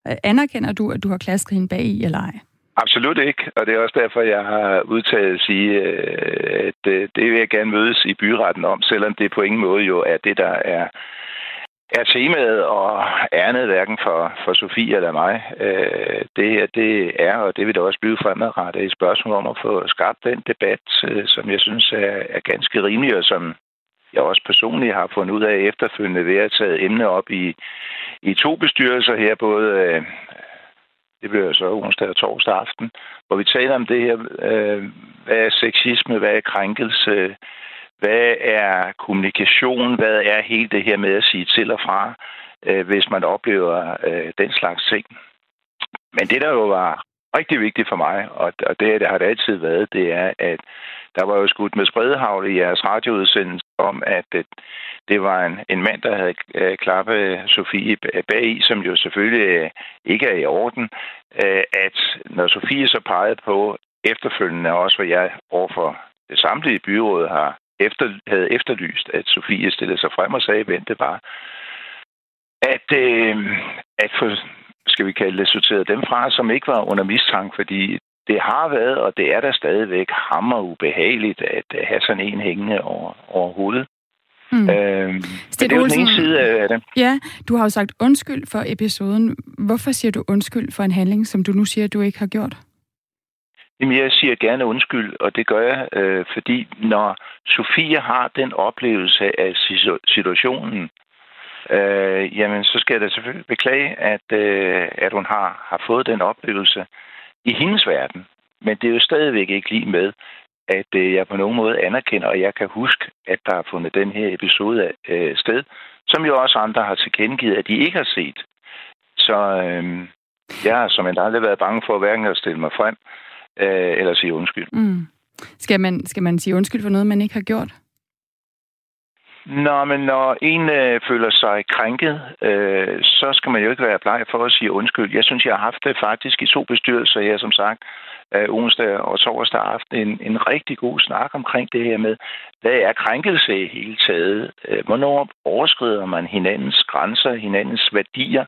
Øh, anerkender du, at du har klasket hende bag i, eller ej? Absolut ikke, og det er også derfor, jeg har udtaget at sige, øh, at øh, det vil jeg gerne mødes i byretten om, selvom det på ingen måde jo er det, der er, er temaet og ærnet hverken for, for Sofie eller mig. Det det, det er, og det vil det også blive fremadrettet, et spørgsmål om at få skabt den debat, som jeg synes er, er ganske rimelig, og som jeg også personligt har fundet ud af efterfølgende ved at tage emne op i, i to bestyrelser her, både øh, det bliver så onsdag og torsdag aften, hvor vi taler om det her, øh, hvad er sexisme, hvad er krænkelse, hvad er kommunikation, hvad er hele det her med at sige til og fra, øh, hvis man oplever øh, den slags ting. Men det, der jo var rigtig vigtigt for mig, og, og det, det har det altid været, det er, at der var jo skudt med spredehavl i jeres radioudsendelse om, at det, det var en, en mand, der havde øh, klappet Sofie bag i, som jo selvfølgelig øh, ikke er i orden. Øh, at når Sofie så pegede på efterfølgende også, hvad jeg overfor det samlede byråd har efter, havde efterlyst, at Sofie stillede sig frem og sagde, vent det var, at, øh, at for, skal vi kalde det, sorteret dem fra, som ikke var under mistanke, fordi det har været, og det er der stadigvæk hammer ubehageligt at have sådan en hængende over, over hovedet. Mm. Øhm, det er jo den ene side af det. Ja, du har jo sagt undskyld for episoden. Hvorfor siger du undskyld for en handling, som du nu siger, du ikke har gjort? Jamen, jeg siger gerne undskyld, og det gør jeg, øh, fordi når Sofie har den oplevelse af situationen, øh, jamen, så skal jeg da selvfølgelig beklage, at, øh, at hun har, har fået den oplevelse i hendes verden. Men det er jo stadigvæk ikke lige med, at øh, jeg på nogen måde anerkender, og jeg kan huske, at der har fundet den her episode øh, sted, som jo også andre har tilkendegivet, at de ikke har set. Så øh, jeg har som aldrig været bange for hverken at stille mig frem, øh, eller sige undskyld. Mm. Skal, man, skal man sige undskyld for noget, man ikke har gjort? Nå, men når en øh, føler sig krænket, øh, så skal man jo ikke være bleg for at sige undskyld. Jeg synes, jeg har haft det faktisk i to bestyrelser her, som sagt, øh, onsdag og torsdag aften, en, en rigtig god snak omkring det her med, hvad er krænkelse i hele taget? Øh, hvornår overskrider man hinandens grænser, hinandens værdier?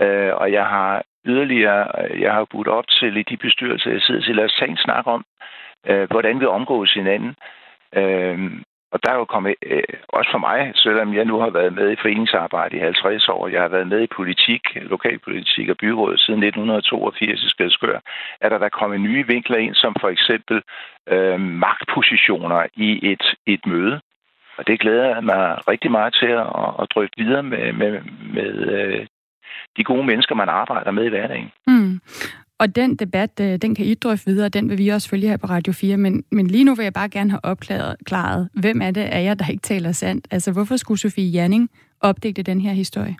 Øh, og jeg har yderligere, øh, jeg har budt op til i de bestyrelser, jeg sidder til, at tage en snak om, øh, hvordan vi omgås hinanden. Øh, og der er jo kommet, øh, også for mig, selvom jeg nu har været med i foreningsarbejde i 50 år, jeg har været med i politik, lokalpolitik og byråd siden 1982 i Skadskør, er der der kommet nye vinkler ind, som for eksempel øh, magtpositioner i et, et møde. Og det glæder jeg mig rigtig meget til at, at drøfte videre med, med, med øh, de gode mennesker, man arbejder med i hverdagen. Mm. Og den debat, øh, den kan I drøfte videre, den vil vi også følge her på Radio 4, men, men lige nu vil jeg bare gerne have opklaret, hvem er det af jer, der ikke taler sandt? Altså, hvorfor skulle Sofie Janning opdægte den her historie?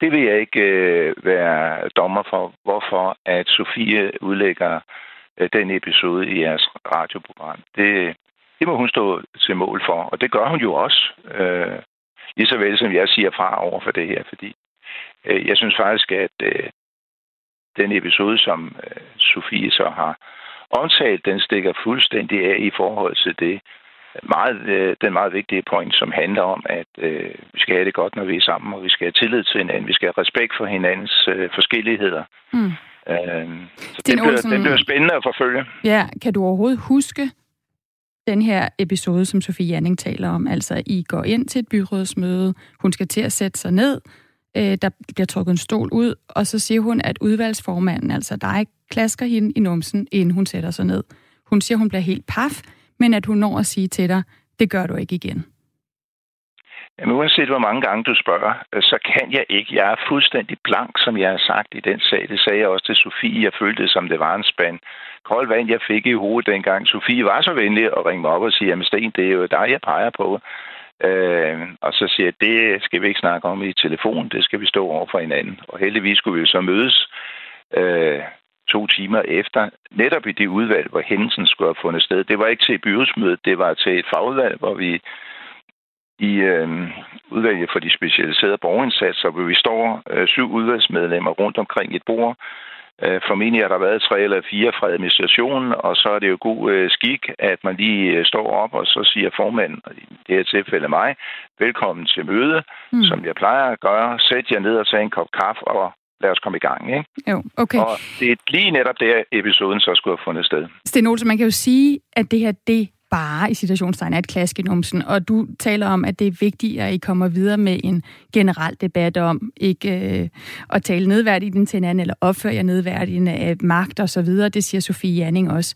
Det vil jeg ikke øh, være dommer for, hvorfor at Sofie udlægger øh, den episode i jeres radioprogram. Det, det må hun stå til mål for, og det gør hun jo også. Øh, lige så vel som jeg siger fra over for det her, fordi øh, jeg synes faktisk, at øh, den episode, som øh, Sofie så har omtalt, den stikker fuldstændig af i forhold til det, meget, øh, den meget vigtige point, som handler om, at øh, vi skal have det godt, når vi er sammen, og vi skal have tillid til hinanden. Vi skal have respekt for hinandens øh, forskelligheder. Mm. Øh, så den bliver, Olsen, den bliver spændende at forfølge. Ja, kan du overhovedet huske den her episode, som Sofie Janning taler om? Altså, I går ind til et byrådsmøde, hun skal til at sætte sig ned, øh, der bliver trukket en stol ud, og så siger hun, at udvalgsformanden, altså dig, klasker hende i numsen, inden hun sætter sig ned. Hun siger, hun bliver helt paf, men at hun når at sige til dig, det gør du ikke igen. Jamen, uanset hvor mange gange du spørger, øh, så kan jeg ikke. Jeg er fuldstændig blank, som jeg har sagt i den sag. Det sagde jeg også til Sofie. Jeg følte det, som det var en spand. Kold vand, jeg fik i hovedet dengang. Sofie var så venlig at ringe mig op og sige, jamen Sten, det er jo dig, jeg peger på. Øh, og så siger jeg, det skal vi ikke snakke om i telefon, det skal vi stå over for hinanden. Og heldigvis skulle vi så mødes øh, to timer efter, netop i det udvalg, hvor hændelsen skulle have fundet sted. Det var ikke til byrådsmødet, det var til et fagudvalg, hvor vi i øh, udvalget for de specialiserede borgerindsatser, hvor vi står øh, syv udvalgsmedlemmer rundt omkring et bord. Øh, formentlig har der været tre eller fire fra administrationen, og så er det jo god øh, skik, at man lige øh, står op, og så siger formanden, i det her tilfælde mig, velkommen til møde, mm. som jeg plejer at gøre. Sæt jer ned og tage en kop kaffe, og lad os komme i gang. Ikke? Jo, okay. Og det er lige netop der, episoden så skulle have fundet sted. Sten Olsen, man kan jo sige, at det her, det bare i situationstegn er et klask i numsen, og du taler om, at det er vigtigt, at I kommer videre med en generel debat om ikke øh, at tale nedværdigt til hinanden, eller opføre jer nedværdigende af magt og så videre. Det siger Sofie Janning også.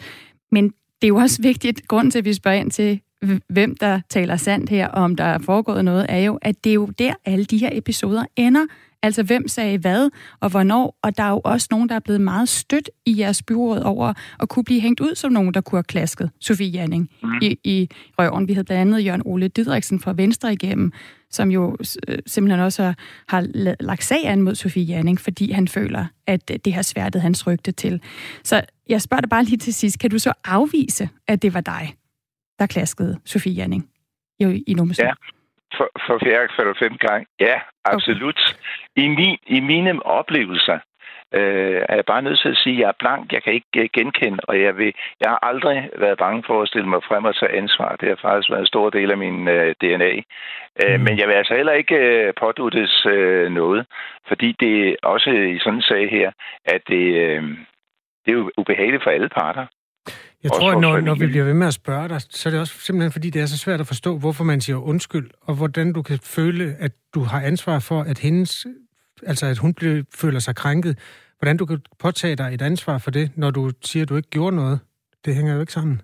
Men det er jo også vigtigt, grund til, at vi spørger ind til, hvem der taler sandt her, og om der er foregået noget, er jo, at det er jo der, alle de her episoder ender. Altså, hvem sagde hvad og hvornår? Og der er jo også nogen, der er blevet meget stødt i jeres byråd over at kunne blive hængt ud som nogen, der kunne have klasket Sofie Janning mm. i, i røven. Vi havde blandt andet Jørgen Ole Didriksen fra Venstre igennem, som jo øh, simpelthen også har, har lagt sag an mod Sofie Janning, fordi han føler, at det har sværtet hans rygte til. Så jeg spørger dig bare lige til sidst, kan du så afvise, at det var dig, der klaskede Sofie Janning i, i Nummersen? Ja for, for fjerde, for fem gang. Ja, absolut. Okay. I, min, I mine oplevelser øh, er jeg bare nødt til at sige, at jeg er blank. Jeg kan ikke uh, genkende, og jeg, vil, jeg har aldrig været bange for at stille mig frem og tage ansvar. Det har faktisk været en stor del af min øh, DNA. Øh, mm. men jeg vil altså heller ikke uh, påduttes uh, noget, fordi det er også i sådan en sag her, at det, uh, det er jo ubehageligt for alle parter. Jeg tror, at når, når vi bliver ved med at spørge dig, så er det også simpelthen, fordi det er så svært at forstå, hvorfor man siger undskyld, og hvordan du kan føle, at du har ansvar for, at hendes, altså at hun bliver, føler sig krænket. Hvordan du kan påtage dig et ansvar for det, når du siger, at du ikke gjorde noget. Det hænger jo ikke sammen.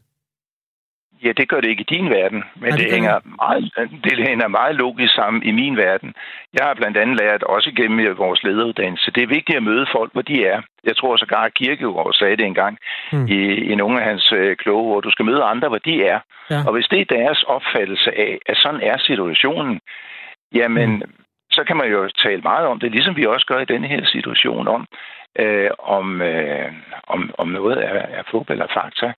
Ja, det gør det ikke i din verden, men det, det, hænger meget, det hænger meget logisk sammen i min verden. Jeg har blandt andet lært, også gennem vores lederuddannelse, det er vigtigt at møde folk, hvor de er. Jeg tror så at Kirkegaard sagde det engang mm. i, i nogle af hans øh, kloge hvor du skal møde andre, hvor de er. Ja. Og hvis det er deres opfattelse af, at sådan er situationen, jamen, mm. så kan man jo tale meget om det, ligesom vi også gør i denne her situation, om, øh, om, øh, om, om noget er, er fodbold eller fakta.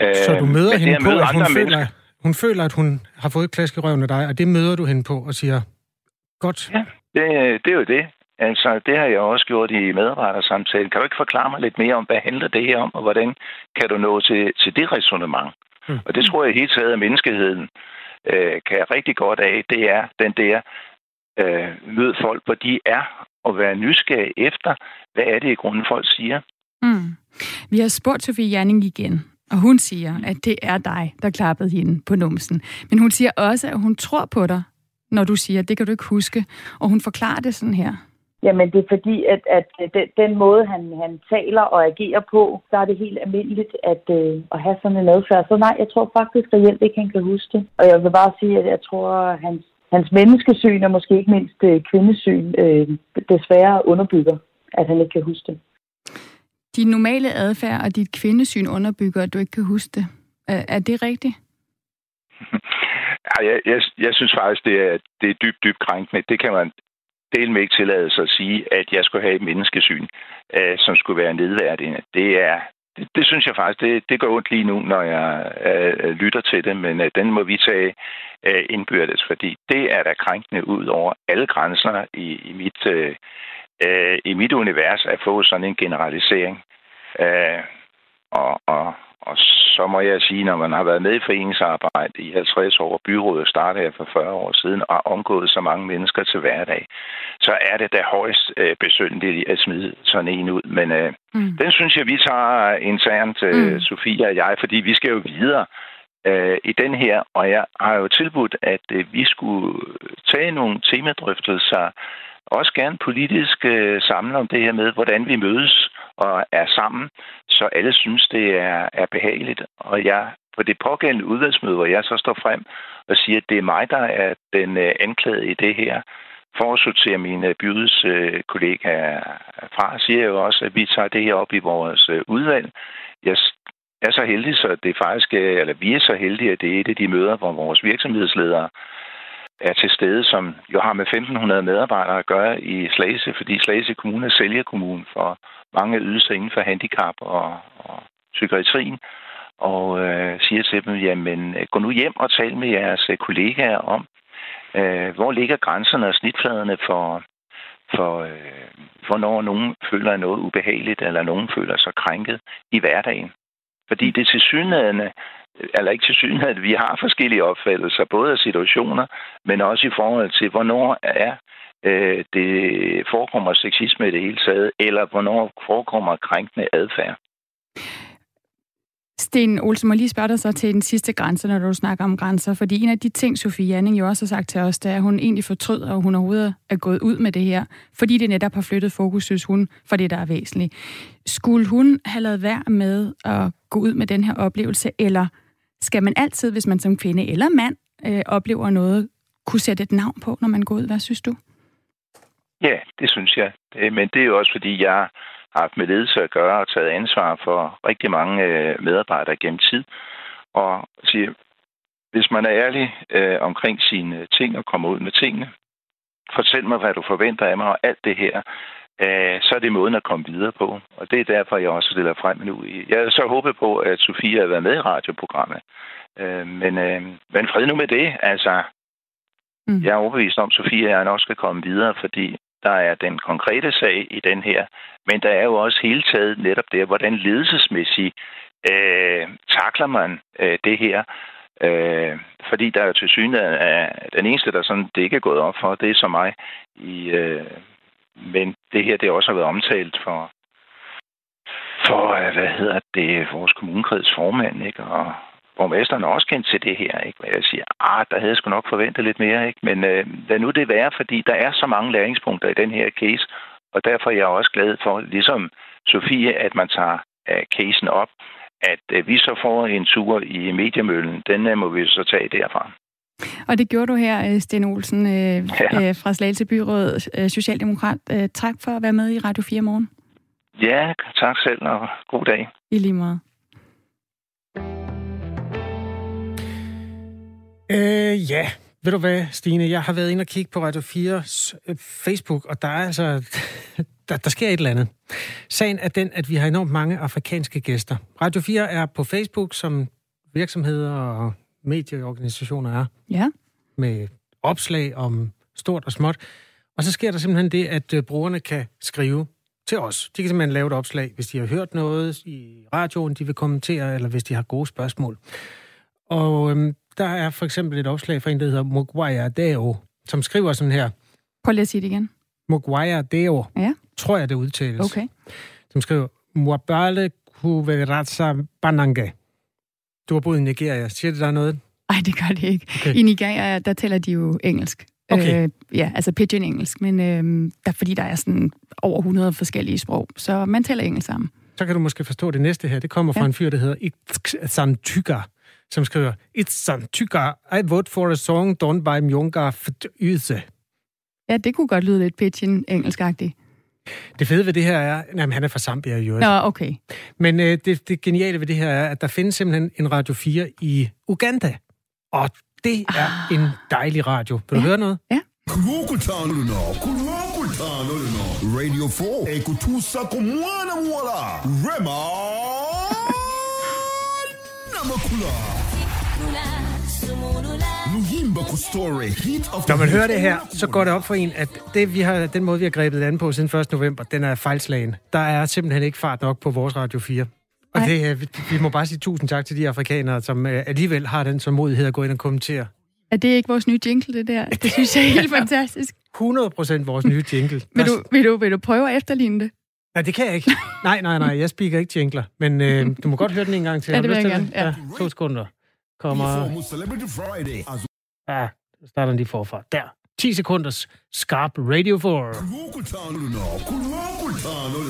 Så du møder hende på, at hun føler, hun føler, at hun har fået et klask i røven af dig, og det møder du hende på og siger, godt. Ja, det, det er jo det. Altså, det har jeg også gjort i medarbejdersamtalen. Kan du ikke forklare mig lidt mere om, hvad handler det her om, og hvordan kan du nå til, til det resonemang? Mm. Og det tror jeg helt taget, at menneskeheden øh, kan rigtig godt af. Det er den der øh, mød folk, hvor de er, og være nysgerrig efter, hvad er det i grunden, folk siger. Mm. Vi har spurgt Sofie Janning igen, og hun siger, at det er dig, der klappede hende på numsen. Men hun siger også, at hun tror på dig, når du siger, at det kan du ikke huske. Og hun forklarer det sådan her. Jamen, det er fordi, at, at den, den måde, han, han taler og agerer på, så er det helt almindeligt at, øh, at have sådan en adfærd. Så nej, jeg tror faktisk reelt ikke, han kan huske det. Og jeg vil bare sige, at jeg tror, at hans, hans menneskesyn og måske ikke mindst øh, kvindesyn øh, desværre underbygger, at han ikke kan huske det. Din normale adfærd og dit kvindesyn underbygger, at du ikke kan huske det. Er, er det rigtigt? (laughs) Ja, jeg, jeg, jeg synes faktisk, det er, det er dybt, dybt krænkende. Det kan man delen med ikke tillade sig at sige, at jeg skulle have et menneskesyn, øh, som skulle være nedværdigende. Det er, det, det synes jeg faktisk, det, det går ondt lige nu, når jeg øh, øh, lytter til det, men øh, den må vi tage øh, indbyrdes, fordi det er da krænkende ud over alle grænser i, i, mit, øh, øh, i mit univers at få sådan en generalisering. Øh, og, og, og så må jeg sige, når man har været med i foreningsarbejde i 50 år, byrådet startede her for 40 år siden, og omgået så mange mennesker til hverdag, så er det da højst øh, besyndeligt at smide sådan en ud. Men øh, mm. den synes jeg, vi tager internt, øh, mm. Sofia og jeg, fordi vi skal jo videre øh, i den her, og jeg har jo tilbudt, at øh, vi skulle tage nogle temadrøftelser, også gerne politisk øh, samle om det her med, hvordan vi mødes og er sammen, så alle synes, det er, er behageligt. Og jeg på det pågældende udvalgsmøde, hvor jeg så står frem og siger, at det er mig, der er den øh, anklagede i det her, for at sortere mine bydes øh, kollegaer fra, siger jeg jo også, at vi tager det her op i vores øh, udvalg. Jeg er så heldig, så det faktisk, eller vi er så heldige, at det er et af de møder, hvor vores virksomhedsledere er til stede, som jo har med 1.500 medarbejdere at gøre i Slagelse, fordi Slagelse Kommune er sælgerkommune for mange ydelser inden for handicap og, og psykiatrien, og øh, siger til dem, jamen gå nu hjem og tal med jeres øh, kollegaer om, øh, hvor ligger grænserne og snitfladerne for, for øh, hvornår nogen føler noget ubehageligt, eller nogen føler sig krænket i hverdagen. Fordi det til synligheden eller ikke til syne, at vi har forskellige opfattelser, både af situationer, men også i forhold til, hvornår er øh, det forekommer sexisme i det hele taget, eller hvornår forekommer krænkende adfærd. Sten Olsen, må lige spørge dig så til den sidste grænse, når du snakker om grænser. Fordi en af de ting, Sofie Janning jo også har sagt til os, det er, at hun egentlig fortryder, at hun overhovedet er gået ud med det her. Fordi det netop har flyttet fokus, synes hun, for det, der er væsentligt. Skulle hun have lavet værd med at gå ud med den her oplevelse, eller skal man altid, hvis man som kvinde eller mand øh, oplever noget, kunne sætte et navn på, når man går ud? Hvad synes du? Ja, det synes jeg. Øh, men det er jo også, fordi jeg har haft med ledelse at gøre og taget ansvar for rigtig mange øh, medarbejdere gennem tid. Og siger, hvis man er ærlig øh, omkring sine ting og kommer ud med tingene, fortæl mig, hvad du forventer af mig og alt det her, øh, så er det måden at komme videre på. Og det er derfor, jeg også stiller frem nu. Jeg så håbet på, at Sofie har været med i radioprogrammet. Øh, men, øh, men fred nu med det. Altså, mm. jeg er overbevist om, at Sofie og nok skal komme videre, fordi der er den konkrete sag i den her. Men der er jo også hele taget netop det, hvordan ledelsesmæssigt øh, takler man øh, det her. Øh, fordi der er jo til synligheden, at den eneste, der sådan, det ikke er gået op for, det er så mig i, øh, men det her, det også har været omtalt for, for øh, hvad hedder det, vores kommunekreds formand, ikke? Og borgmesteren er også kendt til det her, ikke? Hvad jeg siger, ah, der havde jeg sgu nok forventet lidt mere, ikke? Men øh, lad nu det være, fordi der er så mange læringspunkter i den her case, og derfor er jeg også glad for, ligesom Sofie, at man tager øh, casen op, at øh, vi så får en tur i mediemøllen, den øh, må vi så tage derfra. Og det gjorde du her, øh, Sten Olsen øh, ja. øh, fra Slagelse Byråd, øh, Socialdemokrat. Øh, tak for at være med i Radio 4 morgen. Ja, tak selv, og god dag. I lige måde. Øh, ja, ved du hvad, Stine? Jeg har været inde og kigge på Radio 4's øh, Facebook, og der er altså... (laughs) Der, der sker et eller andet. Sagen er den, at vi har enormt mange afrikanske gæster. Radio 4 er på Facebook, som virksomheder og medieorganisationer er. Ja. Med opslag om stort og småt. Og så sker der simpelthen det, at øh, brugerne kan skrive til os. De kan simpelthen lave et opslag, hvis de har hørt noget i radioen, de vil kommentere, eller hvis de har gode spørgsmål. Og øhm, der er for eksempel et opslag fra en, der hedder Mugwaya Deo, som skriver sådan her. Prøv lige at sige det igen. Mugwaya Deo. Ja. Tror jeg, det udtales. Okay. Som skriver, Mwabale Kuveratsa Banange. Du har boet i Nigeria. Siger det der noget? Nej, det gør det ikke. Okay. I Nigeria, der taler de jo engelsk. Okay. Øh, ja, altså pidgin engelsk, men øh, der, fordi der er sådan over 100 forskellige sprog, så man taler engelsk sammen. Så kan du måske forstå det næste her. Det kommer fra ja. en fyr, der hedder Itsantyga, som skriver, Itsantyga, I vote for a song done by Mjonga Yse. Ja, det kunne godt lyde lidt pidgin engelskagtigt. Det fede ved det her er, at han er fra Zambia jo. Nå, okay. Men øh, det, det geniale ved det her er, at der findes simpelthen en Radio 4 i Uganda. Og det er ah. en dejlig radio. Vil du ja. høre noget? Ja. radio 4 ekutusa kumwana muwala rema Når man hører det her, så går det op for en, at det, vi har, den måde, vi har grebet det an på siden 1. november, den er fejlslagen. Der er simpelthen ikke fart nok på vores Radio 4. Og det, er- vi, må bare sige tusind tak til de afrikanere, som uh, alligevel har den tålmodighed at gå ind og kommentere. Er det ikke vores nye jingle, det der? Det synes jeg er helt (laughs) fantastisk. 100 procent vores nye jingle. Vil du, vil, du, vil du prøve at efterligne det? Nej, det kan jeg ikke. (laughs) Nej, nej, nej, jeg speaker ikke jingler. Men øh, (laughs) du må godt høre den en gang til. Ja, det vil jeg gerne, ja. ja. To sekunder. Kommer... Altså, Ja, så starter den lige forfra. Der. 10 sekunders skarp radio for. kulokutana kulokutana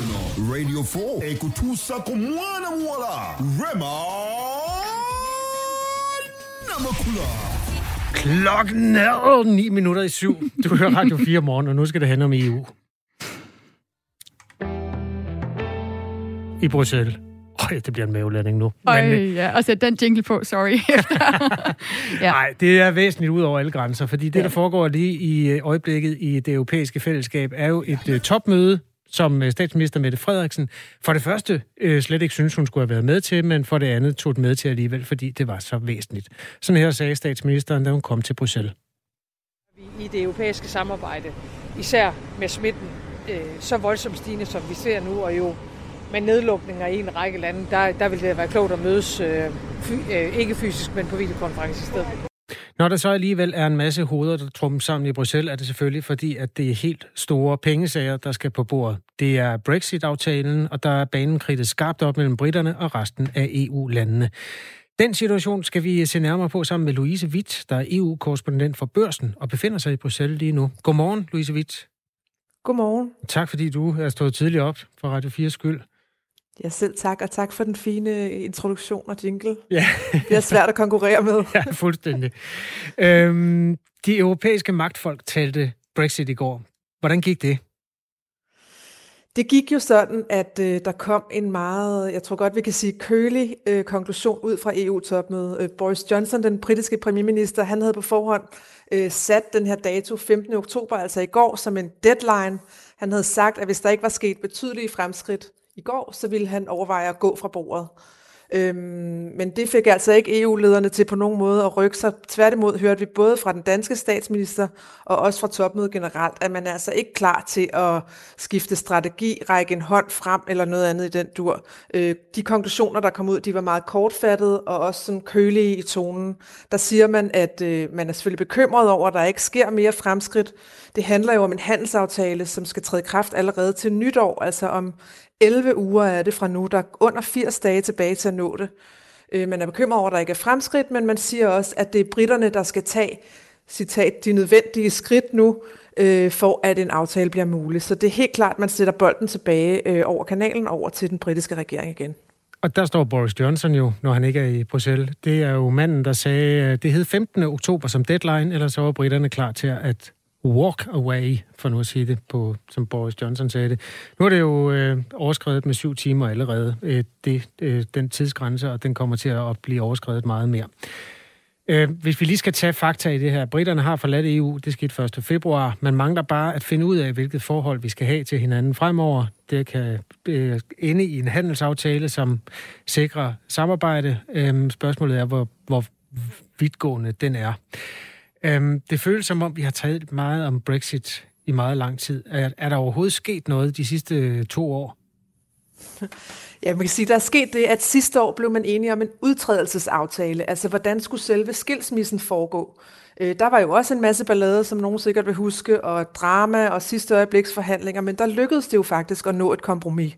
radio 4 ekutusa kumwana muwala rema namakula Klokken er 9 minutter i syv. Du hører Radio 4 morgen, og nu skal det handle om EU. I Bruxelles. Øj, det bliver en mavelanding nu. Øj, Men, ja, og sæt den jingle på, sorry. (laughs) ja. Nej, det er væsentligt ud over alle grænser, fordi det, der foregår lige i øh, øjeblikket i det europæiske fællesskab, er jo et øh, topmøde, som øh, statsminister Mette Frederiksen for det første øh, slet ikke synes, hun skulle have været med til, men for det andet tog den med til alligevel, fordi det var så væsentligt. Sådan her sagde statsministeren, da hun kom til Bruxelles. i det europæiske samarbejde, især med smitten øh, så voldsomt stigende, som vi ser nu, og jo med nedlukninger i en række lande, der, der vil det være klogt at mødes, øh, fy, øh, ikke fysisk, men på videokonference i stedet. Når der så alligevel er en masse hoveder, der trummer sammen i Bruxelles, er det selvfølgelig fordi, at det er helt store pengesager, der skal på bordet. Det er Brexit-aftalen, og der er banen kridtet skarpt op mellem britterne og resten af EU-landene. Den situation skal vi se nærmere på sammen med Louise Witt, der er EU-korrespondent for Børsen og befinder sig i Bruxelles lige nu. Godmorgen, Louise Witt. Godmorgen. Tak fordi du er stået tidligt op for Radio 4 skyld. Ja, selv tak, og tak for den fine introduktion og jingle. Ja. Det er svært at konkurrere med. (laughs) Ja, fuldstændig. øhm, de europæiske magtfolk talte Brexit i går. Hvordan gik det? Det gik jo sådan, at øh, der kom en meget, jeg tror godt, vi kan sige, kølig øh, konklusion ud fra EU-topmødet. Øh, Boris Johnson, den britiske premierminister, han havde på forhånd øh, sat den her dato 15. oktober, altså i går, som en deadline. Han havde sagt, at hvis der ikke var sket betydelige fremskridt i går, så ville han overveje at gå fra bordet. Øhm, men det fik altså ikke EU-lederne til på nogen måde at rykke sig. Tværtimod hørte vi både fra den danske statsminister og også fra topmødet generelt, at man er altså ikke klar til at skifte strategi, række en hånd frem eller noget andet i den dur. Øh, de konklusioner, der kom ud, de var meget kortfattede og også sådan kølige i tonen. Der siger man, at øh, man er selvfølgelig bekymret over, at der ikke sker mere fremskridt. Det handler jo om en handelsaftale, som skal træde i kraft allerede til nytår, altså om 11 uger er det fra nu. Der er under 80 dage tilbage til at nå det. Øh, man er bekymret over, at der ikke er fremskridt, men man siger også, at det er britterne, der skal tage citat, de nødvendige skridt nu, øh, for at en aftale bliver mulig. Så det er helt klart, at man sætter bolden tilbage øh, over kanalen over til den britiske regering igen. Og der står Boris Johnson jo, når han ikke er i Bruxelles. Det er jo manden, der sagde, at det hed 15. oktober som deadline, eller så var britterne klar til at walk away, for nu at sige det, på, som Boris Johnson sagde det. Nu er det jo øh, overskrevet med syv timer allerede, øh, det, øh, den tidsgrænse, og den kommer til at blive overskrevet meget mere. Øh, hvis vi lige skal tage fakta i det her. Britterne har forladt EU, det skete 1. februar. Man mangler bare at finde ud af, hvilket forhold vi skal have til hinanden fremover. Det kan øh, ende i en handelsaftale, som sikrer samarbejde. Øh, spørgsmålet er, hvor, hvor vidtgående den er. Øh, det føles som om, vi har talt meget om Brexit i meget lang tid. Er, er der overhovedet sket noget de sidste øh, to år? (laughs) Ja, man kan sige, der er sket det, at sidste år blev man enige om en udtrædelsesaftale. Altså, hvordan skulle selve skilsmissen foregå? Øh, Der var jo også en masse ballade, som nogen sikkert vil huske, og drama og sidste øjebliksforhandlinger, men der lykkedes det jo faktisk at nå et kompromis.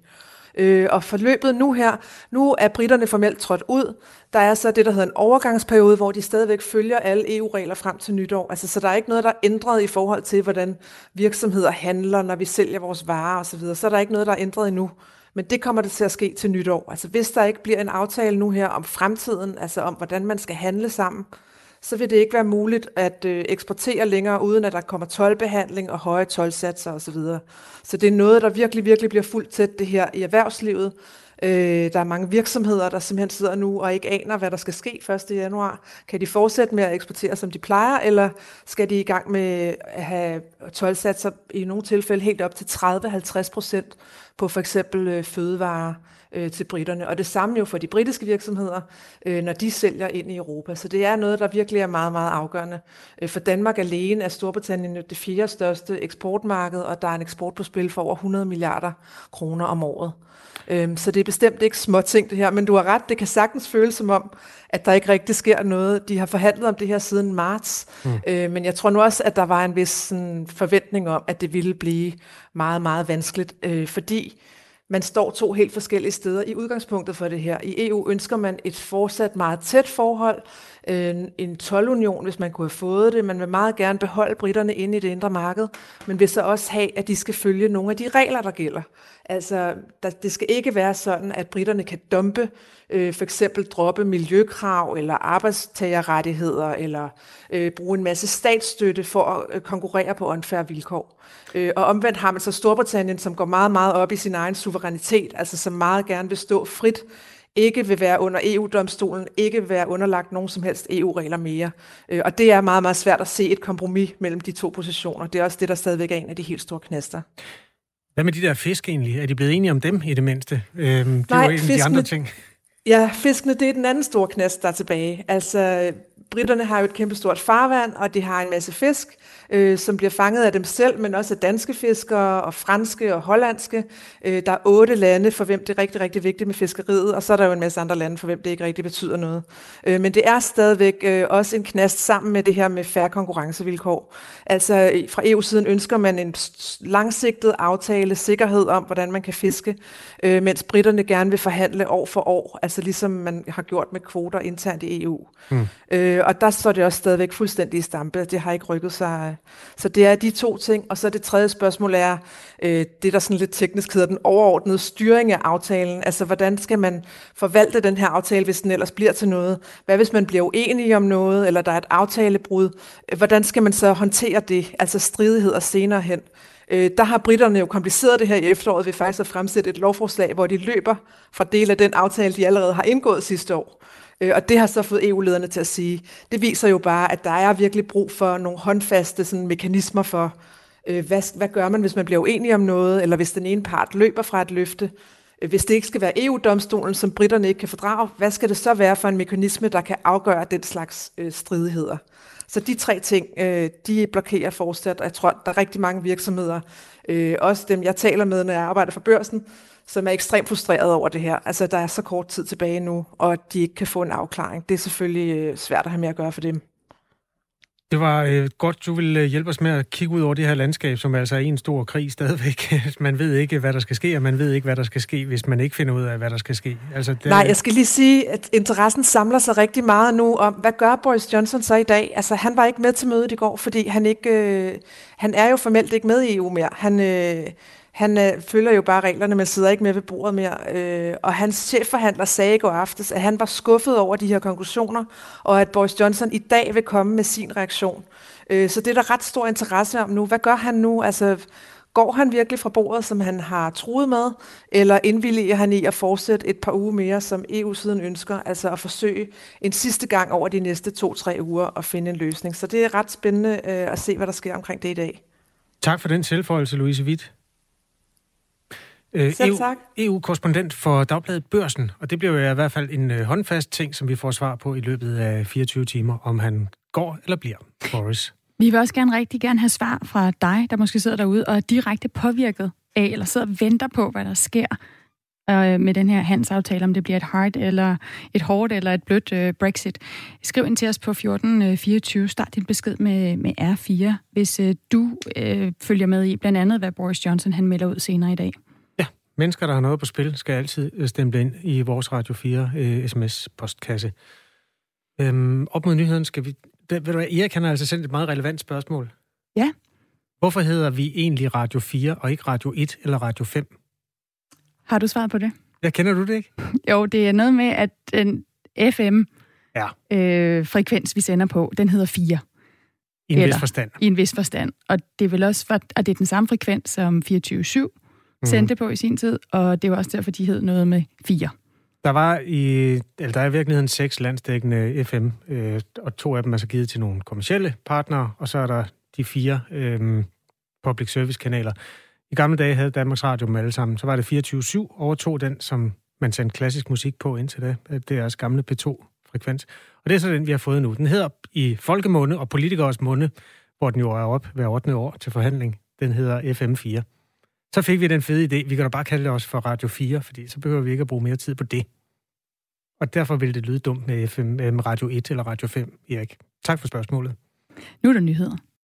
Øh, og forløbet nu her, nu er britterne formelt trådt ud. Der er så det, der hedder en overgangsperiode, hvor de stadigvæk følger alle EU-regler frem til nytår. Altså, så der er ikke noget, der er ændret i forhold til, hvordan virksomheder handler, når vi sælger vores varer osv. Så er der ikke noget, der er ændret endnu. Men det kommer det til at ske til nytår. Altså, hvis der ikke bliver en aftale nu her om fremtiden, altså om, hvordan man skal handle sammen, så vil det ikke være muligt at øh, eksportere længere, uden at der kommer tolvbehandling og høje tolvsatser osv. Så det er noget, der virkelig, virkelig bliver fuldt tæt det her i erhvervslivet. Øh, der er mange virksomheder, der simpelthen sidder nu og ikke aner, hvad der skal ske 1. januar. Kan de fortsætte med at eksportere, som de plejer, eller skal de i gang med at have tolvsatser i nogle tilfælde helt op til 30-50 procent på for eksempel øh, fødevarer øh, til britterne. Og det samme jo for de britiske virksomheder, øh, når de sælger ind i Europa. Så det er noget, der virkelig er meget, meget afgørende. Øh, for Danmark alene er Storbritannien det fjerde største eksportmarked, og der er en eksport på spil for over 100 milliarder kroner om året. Øhm, så det er bestemt ikke små ting det her, men du har ret, det kan sagtens føles som om, at der ikke rigtig sker noget. De har forhandlet om det her siden marts, mm. øh, men jeg tror nu også, at der var en vis sådan, forventning om, at det ville blive meget, meget vanskeligt, øh, fordi man står to helt forskellige steder i udgangspunktet for det her. I EU ønsker man et fortsat meget tæt forhold, øh, en tolvunion, hvis man kunne have fået det. Man vil meget gerne beholde britterne inde i det indre marked, men vil så også have, at de skal følge nogle af de regler, der gælder. Altså, der, det skal ikke være sådan, at britterne kan dumpe, øh, for eksempel droppe miljøkrav eller arbejdstagerrettigheder, eller øh, bruge en masse statsstøtte for at øh, konkurrere på unfair vilkår. Øh, og omvendt har man så Storbritannien, som går meget, meget op i sin egen suverænitet, altså som meget gerne vil stå frit ikke vil være under EU-domstolen, ikke vil være underlagt nogen som helst EU-regler mere. Øh, og det er meget, meget svært at se et kompromis mellem de to positioner. Det er også det, der stadigvæk er en af de helt store knaster. Hvad med de der fisk egentlig? Er de blevet enige om dem i det mindste? Øhm, det Nej, var en af de andre ting. Ja, fiskene, det er den anden store knast, der er tilbage. Altså, britterne har jo et kæmpestort farvand, og de har en masse fisk, øh, som bliver fanget af dem selv, men også af danske fiskere og franske og hollandske. Øh, der er otte lande, for hvem det er rigtig, rigtig vigtigt med fiskeriet, og så er der jo en masse andre lande, for hvem det ikke rigtig betyder noget. Øh, men det er stadigvæk øh, også en knast sammen med det her med færre konkurrencevilkår. Altså fra EU-siden ønsker man en langsigtet aftale, sikkerhed om, hvordan man kan fiske, øh, mens britterne gerne vil forhandle år for år, altså ligesom man har gjort med kvoter internt i EU. Mm. Øh, og der står det også stadigvæk fuldstændig i stampe, det har ikke rykket sig så det er de to ting. Og så det tredje spørgsmål er, øh, det der sådan lidt teknisk hedder den overordnede styring af aftalen. Altså, hvordan skal man forvalte den her aftale, hvis den ellers bliver til noget? Hvad hvis man bliver uenig om noget, eller der er et aftalebrud? Hvordan skal man så håndtere det, altså stridigheder senere hen? Øh, der har britterne jo kompliceret det her i efteråret ved faktisk at fremsætte et lovforslag, hvor de løber fra del af den aftale, de allerede har indgået sidste år. Øh, og det har så fået EU-lederne til at sige, det viser jo bare, at der er virkelig brug for nogle håndfaste sådan, mekanismer for, øh, hvad, hvad gør man, hvis man bliver uenig om noget, eller hvis den ene part løber fra et løfte. Øh, hvis det ikke skal være EU-domstolen, som britterne ikke kan fordrage, hvad skal det så være for en mekanisme, der kan afgøre den slags øh, stridigheder? Så de tre ting, øh, de blokerer fortsat, og jeg tror, der er rigtig mange virksomheder, øh, også dem, jeg taler med, når jeg arbejder for børsen, som er ekstremt frustreret over det her. Altså, der er så kort tid tilbage nu, og de ikke kan få en afklaring. Det er selvfølgelig øh, svært at have med at gøre for dem. Det var øh, godt, du ville øh, hjælpe os med at kigge ud over det her landskab, som altså er en stor krig stadigvæk. (laughs) man ved ikke, hvad der skal ske, og man ved ikke, hvad der skal ske, hvis man ikke finder ud af, hvad der skal ske. Altså, det... Nej, jeg skal lige sige, at interessen samler sig rigtig meget nu om, hvad gør Boris Johnson så i dag? Altså, han var ikke med til mødet i går, fordi han ikke... Øh, han er jo formelt ikke med i EU mere. Han... Øh, han øh, følger jo bare reglerne, men sidder ikke med ved bordet mere. Øh, og hans chefforhandler sagde i går aftes, at han var skuffet over de her konklusioner, og at Boris Johnson i dag vil komme med sin reaktion. Øh, så det er der ret stor interesse om nu. Hvad gør han nu? Altså, går han virkelig fra bordet, som han har truet med, eller indvilliger han i at fortsætte et par uger mere, som EU-siden ønsker, altså at forsøge en sidste gang over de næste to-tre uger at finde en løsning. Så det er ret spændende øh, at se, hvad der sker omkring det i dag. Tak for den tilføjelse, Louise Witt. Øh, Selv EU, tak. EU-korrespondent for Dagbladet Børsen, og det bliver jo i hvert fald en øh, håndfast ting, som vi får svar på i løbet af 24 timer, om han går eller bliver, Boris. Vi vil også gerne rigtig gerne have svar fra dig, der måske sidder derude og er direkte påvirket af, eller sidder og venter på, hvad der sker øh, med den her handelsaftale, om det bliver et hard eller et hårdt eller et blødt øh, Brexit. Skriv ind til os på 1424. Start din besked med, med R4, hvis øh, du øh, følger med i blandt andet, hvad Boris Johnson han melder ud senere i dag. Mennesker, der har noget på spil, skal altid øh, stemme ind i vores Radio 4 øh, sms-postkasse. Øhm, op mod nyheden skal vi... Det, ved du hvad, Erik han har altså sendt et meget relevant spørgsmål. Ja. Hvorfor hedder vi egentlig Radio 4 og ikke Radio 1 eller Radio 5? Har du svaret på det? Ja, kender du det ikke? (laughs) Jo, det er noget med, at den FM-frekvens, øh, vi sender på, den hedder 4. I en eller, vis forstand. I en vis forstand. Og det er vel også, for, at det er den samme frekvens som 24-7, sendte på i sin tid, og det var også derfor, de hed noget med fire. Der var i, eller der er i virkeligheden seks landsdækkende FM, øh, og to af dem er så givet til nogle kommersielle partnere, og så er der de fire øh, public service kanaler. I gamle dage havde Danmarks Radio dem alle sammen. Så var det 24-7, overtog den, som man sendte klassisk musik på indtil da. Det er deres gamle P2-frekvens. Og det er så den, vi har fået nu. Den hedder i folkemunde og politikers munde, hvor den jo er op hver 8. år til forhandling. Den hedder FM4. Så fik vi den fede idé. Vi kan da bare kalde det også for Radio 4, fordi så behøver vi ikke at bruge mere tid på det. Og derfor ville det lyde dumt med FM, øh, med Radio 1 eller Radio 5, Erik. Tak for spørgsmålet. Nu er der nyheder.